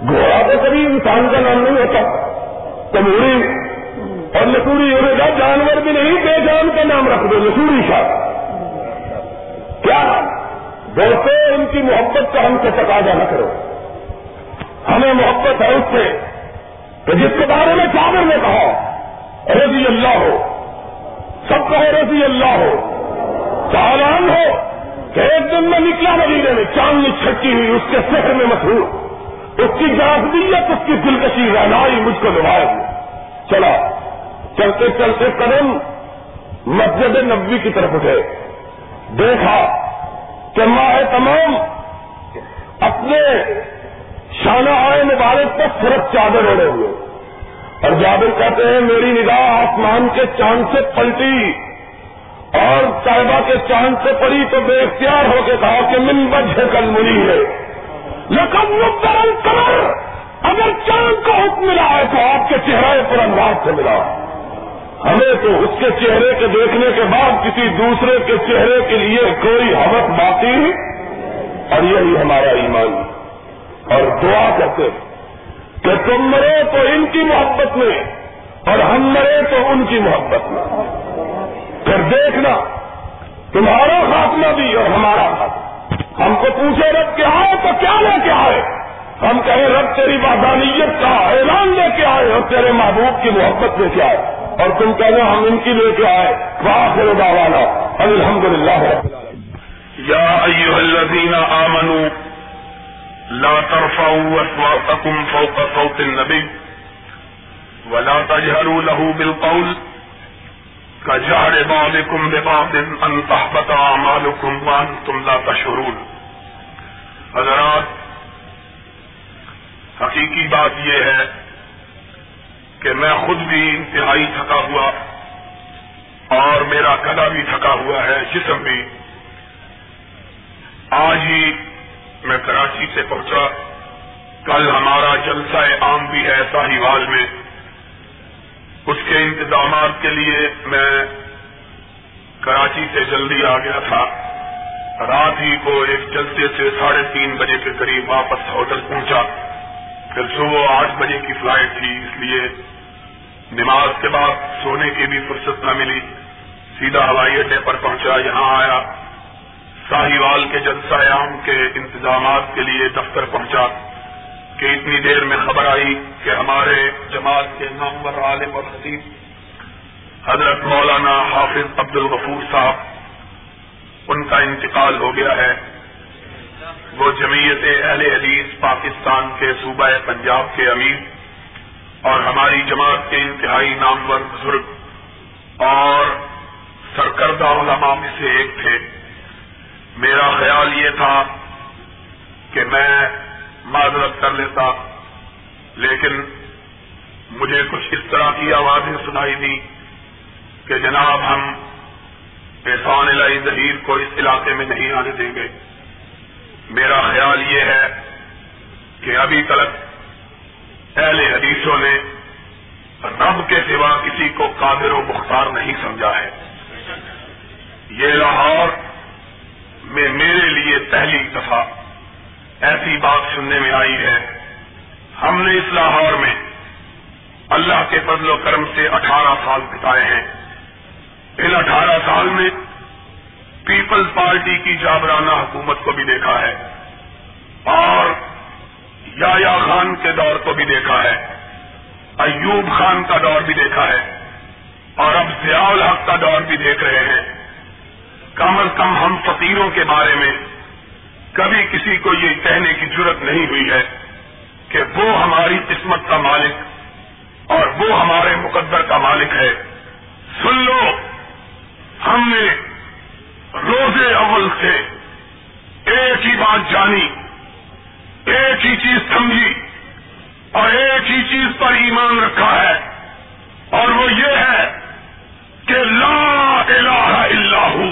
گھوڑا تو کبھی انسان کا نام نہیں ہوتا۔ تموری اور لکوری ہونے کا جانور بھی نہیں، بے جان کا نام رکھ دو لسوری صاحب کیا؟ دوستوں ان کی محبت کا ہم سے تقاضا نہ کرو۔ ہمیں محبت ہے اس سے کہ جس کے بارے میں چادر نے کہا، رضی اللہ ہو۔ سب کہو رضی اللہ ہو۔ چالان ہو کہ ایک دن میں نکلا مدینے میں چاندنی چھٹی ہوئی، اس کے سفر میں مشہور۔ اس کی جازبیت اس کی دلکشی رہنائی مجھ کو نبھائے چلا۔ چلتے چلتے قدم مسجد نبی کی طرف اٹھے۔ دیکھا کہ ماہ تمام اپنے شانہ آئے مبارک پر صرف چادر اڑے ہوئے۔ اور جابر کہتے ہیں، میری نگاہ آسمان کے چاند سے پلٹی اور صاحبہ کے چاند سے پڑی تو بے اختیار ہو کے کہا کہ من بجے کل منی ہے۔ لیکن مقدر کر اگر چاند کا حکم ملا ہے تو آپ کے چہرے پر انداز سے ملا۔ ہمیں تو اس کے چہرے کے دیکھنے کے بعد کسی دوسرے کے چہرے کے لیے کوئی حوث باقی اور یہی ہمارا ایمان۔ اور دعا کرتے کہ تم مرے تو ان کی محبت میں اور ہم مرے تو ان کی محبت میں۔ پھر دیکھنا، تمہارا خاتمہ بھی اور ہمارا خاتمہ۔ ہم کو پوچھے، رب کے آئے تو کیا لے کے آئے؟ ہم کہیں، رب تیری بادانیت کا اعلان لے کے آئے اور تیرے محبوب کی محبت لے کے آئے۔ اور تم کہنا ہم ان کی لے کے آئے۔ واخر دعوانا الحمد للہ یا ایوہ الذین آمنوا لا ترفعوا اصواتکم فوق صوت النبی ولا تجهروا له بالقول كجهر بعضكم ببعض ان تحبط اعمالكم وانتم لا تشعرون۔ حضرات، حقیقی بات یہ ہے کہ میں خود بھی انتہائی تھکا ہوا اور میرا گلا بھی تھکا ہوا ہے، جسم بھی۔ آج ہی میں کراچی سے پہنچا۔ کل ہمارا جلسہ عام بھی ہے ساہی میں۔ اس کے انتظامات کے لیے میں کراچی سے جلدی آ گیا تھا۔ رات ہی کو ایک جلسے سے ساڑھے تین بجے کے قریب واپس ہوٹل پہنچا۔ پھر صبح آٹھ بجے کی فلائٹ تھی، اس لیے نماز کے بعد سونے کی بھی فرصت نہ ملی۔ سیدھا ہوائی اڈے پر پہنچا، یہاں آیا۔ ساہیوال کے جلسہ عام کے انتظامات کے لیے دفتر پہنچا۔ کہ اتنی دیر میں خبر آئی کہ ہمارے جماعت کے نامور عالم اور خطیب حضرت مولانا حافظ عبد الغفور صاحب، ان کا انتقال ہو گیا ہے۔ وہ جمعیت اہل حدیث پاکستان کے صوبہ پنجاب کے امیر اور ہماری جماعت کے انتہائی نامور بزرگ اور سرکردہ علماء میں سے ایک تھے۔ میرا خیال یہ تھا کہ میں معذرت کر لیتا، لیکن مجھے کچھ اس طرح کی آوازیں سنائی دی کہ جناب ہم احسان الہی ظہیر کو اس علاقے میں نہیں آنے دیں گے۔ میرا خیال یہ ہے کہ ابھی تک اہل حدیثوں نے رب کے سوا کسی کو قادر و مختار نہیں سمجھا ہے۔ یہ لاہور میں میرے لیے پہلی دفعہ ایسی بات سننے میں آئی ہے۔ ہم نے اس لاہور میں اللہ کے فضل و کرم سے اٹھارہ سال بتائے ہیں۔ ان اٹھارہ سال میں پیپلز پارٹی کی جابرانہ حکومت کو بھی دیکھا ہے۔ اور یا خان کے دور کو بھی دیکھا ہے، ایوب خان کا دور بھی دیکھا ہے، اور اب ضیاء الحق کا دور بھی دیکھ رہے ہیں۔ کم از کم ہم فقیروں کے بارے میں کبھی کسی کو یہ کہنے کی ضرورت نہیں ہوئی ہے کہ وہ ہماری قسمت کا مالک اور وہ ہمارے مقدر کا مالک ہے۔ سن لو، ہم نے روزے اول سے ایک ہی بات جانی۔ ہی چیز سمجھی اور ایک ہی چیز پر ایمان رکھا ہے اور وہ یہ ہے کہ لا الہ الا ہو۔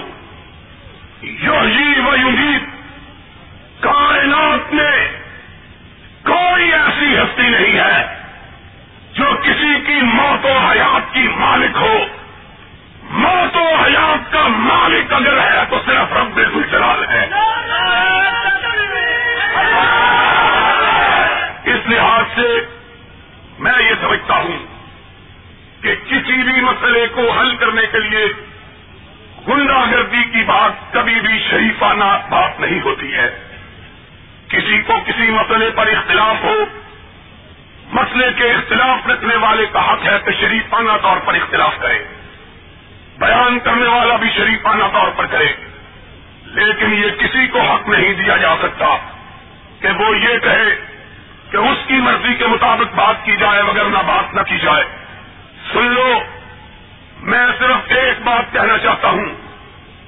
یو یوگیت کائنات میں کوئی ایسی ہستی نہیں ہے جو کسی کی موت و حیات کی مالک ہو۔ موت و حیات کا مالک اگر ہے تو صرف رب گجرال ہے۔ اس لحاظ سے میں یہ سمجھتا ہوں کہ کسی بھی مسئلے کو حل کرنے کے لیے گنڈا گردی کی بات کبھی بھی شریفانہ بات نہیں ہوتی ہے۔ کسی کو کسی مسئلے پر اختلاف ہو، مسئلے کے اختلاف رکھنے والے کا حق ہے کہ شریفانہ طور پر اختلاف کرے۔ بیان کرنے والا بھی شریفانہ طور پر کرے۔ لیکن یہ کسی کو حق نہیں دیا جا سکتا کہ وہ یہ کہے کہ اس کی مرضی کے مطابق بات کی جائے مگر نہ بات نہ کی جائے۔ سن لو، میں صرف ایک بات کہنا چاہتا ہوں۔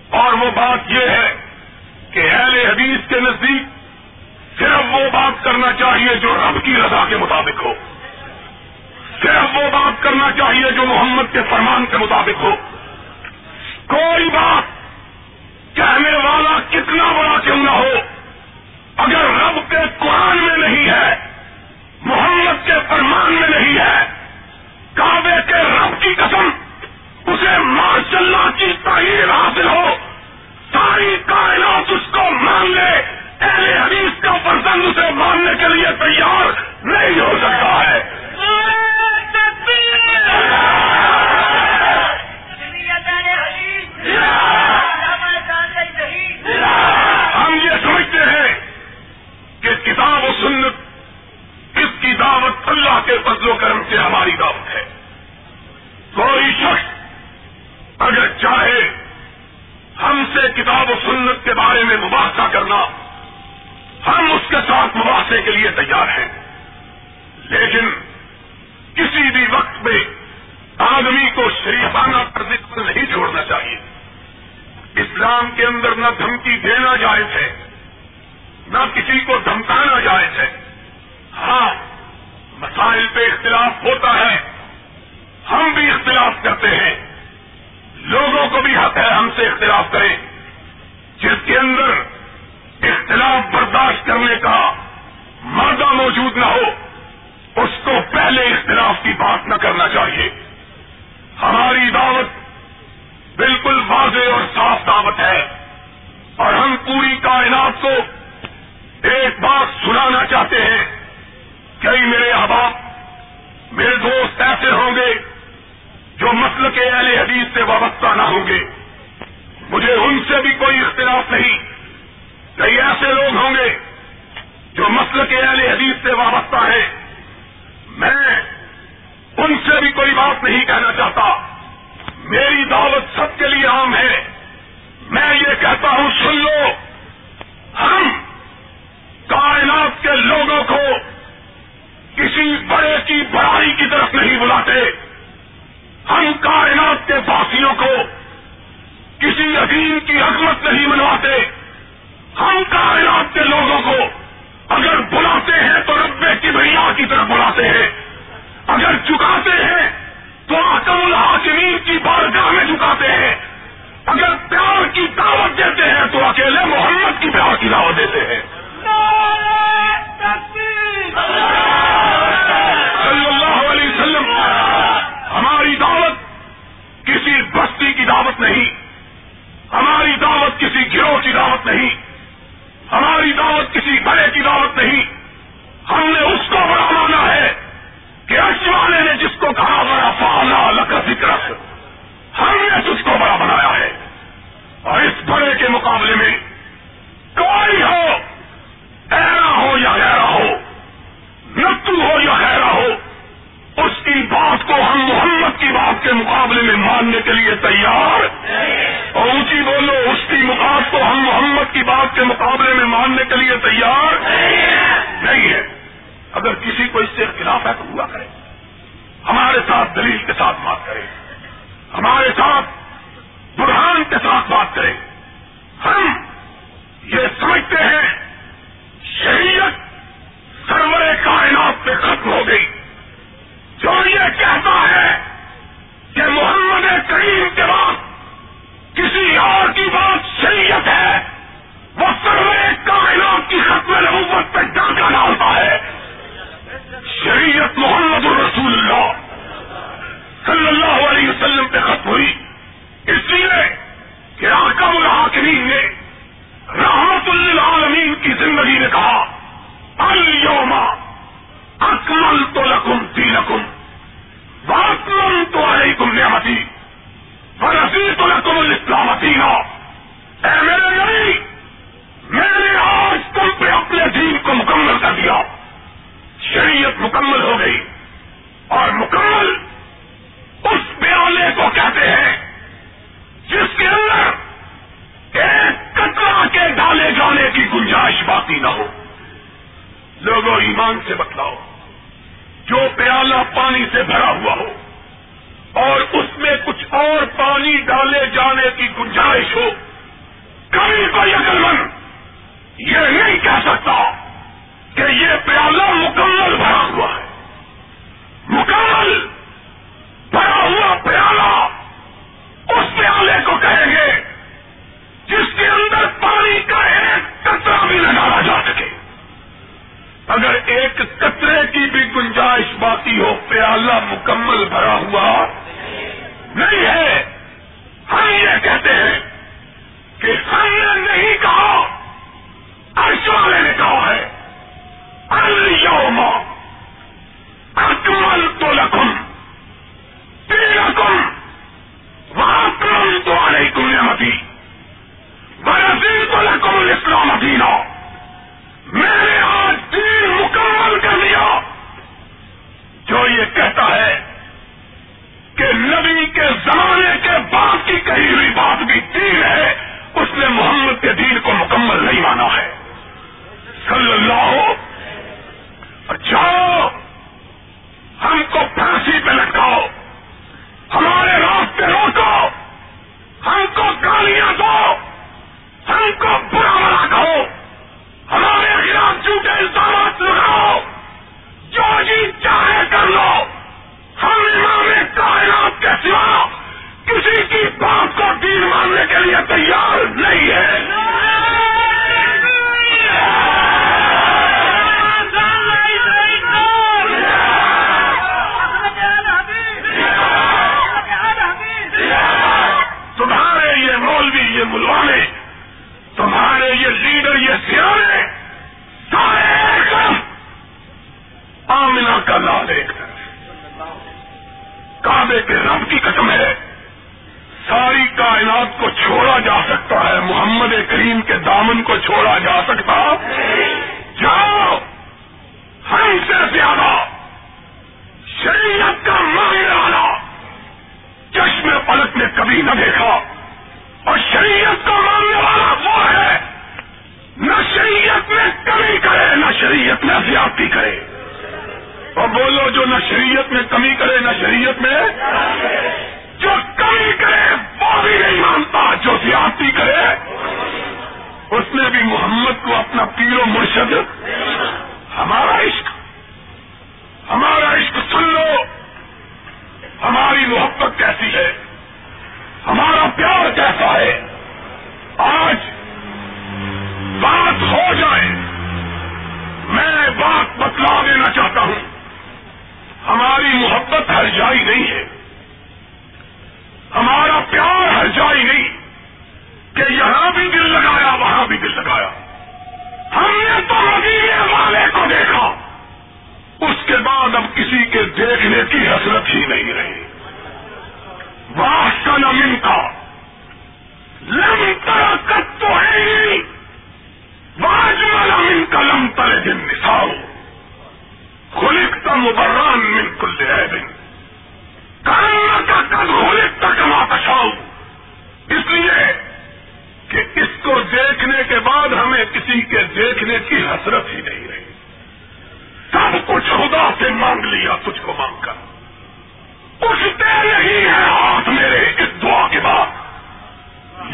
اور وہ بات یہ ہے کہ اہل حدیث کے نزدیک صرف وہ بات کرنا چاہیے جو رب کی رضا کے مطابق ہو۔ صرف وہ بات کرنا چاہیے جو محمد کے فرمان کے مطابق ہو۔ کوئی بات کہنے والا کتنا بڑا کیوں نہ ہو۔ اگر رب کے قرآن میں نہیں ہے، محمد کے فرمان میں نہیں ہے، کعبے کے رب کی قسم، اسے ماشاء اللہ کی تعین حاصل ہو، ساری کائنات اس کو مان لے، اہل حدیث کا پسند اسے ماننے کے لیے تیار نہیں ہو سکتا ہے۔ ہم کی دعوت دیتے ہیں تو اکیلے محمد کی پیار کی دعوت دیتے ہیں۔ صلی اللہ علیہ وسلم، ہماری دعوت کسی بستی کی دعوت نہیں، ہماری دعوت کسی گروہ کی دعوت نہیں، ہماری دعوت کسی بڑے کی دعوت نہیں۔ ہم نے اس کو بڑا مانا ہے کہ اس والے نے جس کو کہا بڑا فالا لکا ذکر ہم نے اس کو بڑا بنایا ہے اور اس بڑے کے مقابلے میں کوئی ہو، ایرا ہو یا غیرا ہو، نتو ہو یا خیرا ہو، اس کی بات کو ہم محمد کی بات کے مقابلے میں ماننے کے لیے تیار اور اونچی بولو، اس کی بات کو ہم محمد کی بات کے مقابلے میں ماننے کے لیے تیار نہیں ہے۔ اگر کسی کو اس سے اختلاف ہے تو ہوا کرے۔ ہمارے ساتھ دلیل کے ساتھ بات کرے۔ ہمارے ساتھ برہان کے ساتھ بات کرے۔ ہم یہ سمجھتے ہیں شریعت سرور کائنات پہ ختم ہو گئی۔ جو یہ کہتا ہے کہ محمد کریم کے بعد کسی اور کی بات شریعت ہے، وہ سرور کائنات کی ختم نبوت پہ ڈاکہ ڈالتا ہے۔ شریعت محمد الرسول اللہ صلی اللہ علیہ وسلم پہ ختم ہوئی۔ اس لیے کہ ارکم الحاکمین نے رحمت للعالمین کی زندگی نے کہا الوما اکمل تو لکم تی لکم واکمل تو علیکم نعمتی برسی تو لکم الاسلام دینا۔ اے میرے نبی، میں نے آج تم پہ اپنے دین کو مکمل کر دیا۔ شریعت مکمل ہو گئی اور مکمل اس پیالے کو کہتے ہیں لوگوں ایمان سے بتلاؤ، جو پیالہ پانی سے بھرا ہوا ہو اور اس میں کچھ اور پانی ڈالے جانے کی گنجائش ہو، کبھی کوئی عقل مند یہ نہیں کہہ سکتا کہ یہ پیالہ مکمل بھرا ہوا ہے۔ مکمل بھرا ہوا پیالہ۔ اگر ایک کترے کی بھی گنجائش باقی ہو، پیالہ مکمل بھرا ہوا، نہیں ہے۔ ہم یہ کہتے ہیں کہ ہم نے نہیں کہا، عرش والے نے کہا ہے اليوم اکمل تو لکم تیرکم واکرم تو علیکم نعمتی برزی تو لکم الاسلام دینا۔ زمانے کی کہی ہوئی بات بھی دین ہے، اس نے محمد کے دین کو مکمل نہیں مانا ہے۔ صلی اللہ جاؤ، ہم کو پھانسی پہ لٹکاؤ۔ ہمارے راستے روکو۔ ہم کو گالیاں دو۔ ہم کو بولنے کے لیے تیار نہیں ہے۔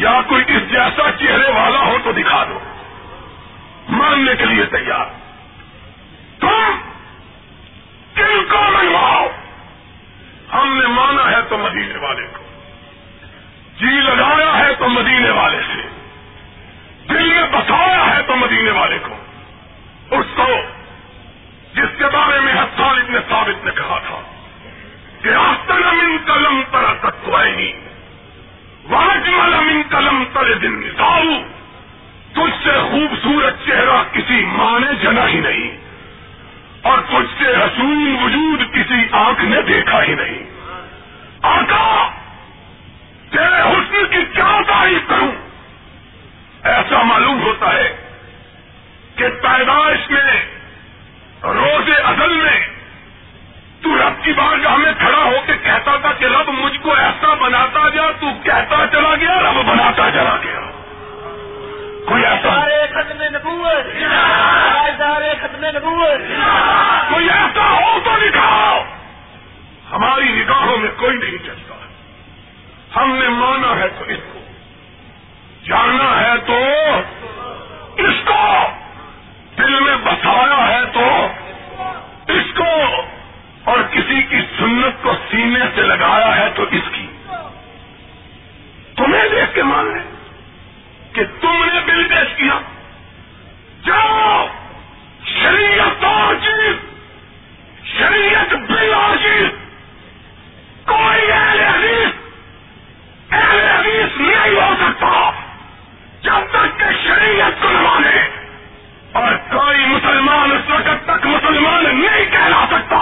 یا کوئی اس جیسا چہرے والا ہو تو دکھا دو۔ ماننے کے لیے تیار۔ تم کن کو منواؤ؟ ہم نے مانا ہے تو مدینے والے کو۔ جی لگایا ہے تو مدینے والے سے۔ دل میں بسایا ہے تو مدینے والے کو۔ اس کو جس کے بارے میں حسان ابن ثابت نے کہا تھا کہ آستن امن قلم تر تکوائنی واجمل امن قلم تر دن نساؤ تجھ سے خوبصورت چہرہ کسی ماں نے جنا ہی نہیں۔ اور تجھ سے حسون وجود کسی آنکھ نے دیکھا ہی نہیں۔ آقا، تیرے حسن کی کیا تعریف کروں؟ ایسا معلوم ہوتا ہے کہ پیدائش میں روز ازل میں تو رب کی بارگاہ میں کھڑا ہو کے کہتا تھا کہ رب مجھ کو ایسا بناتا جا تو کہتا چلا گیا رب بناتا چلا گیا۔ کوئی ایسا؟ ختم کوئی ایسا ہو تو دکھاؤ۔ ہماری نگاہوں میں کوئی نہیں چلتا۔ ہم نے مانا ہے تو اس کو۔ جاننا ہے تو اس کو۔ دل میں بسایا ہے تو اس کو۔ اور کسی کی سنت کو سینے سے لگایا ہے تو اس کی۔ تمہیں دیکھ کے مان لیں کہ تم نے بل پیش کیا۔ جاؤ! شریعت چیز شریعت بل چیز کوئی اہل حدیث اہل حدیث نہیں ہو سکتا جب تک کہ شریعت کو مانے۔ اور کوئی مسلمان اس وقت تک مسلمان نہیں کہلا سکتا۔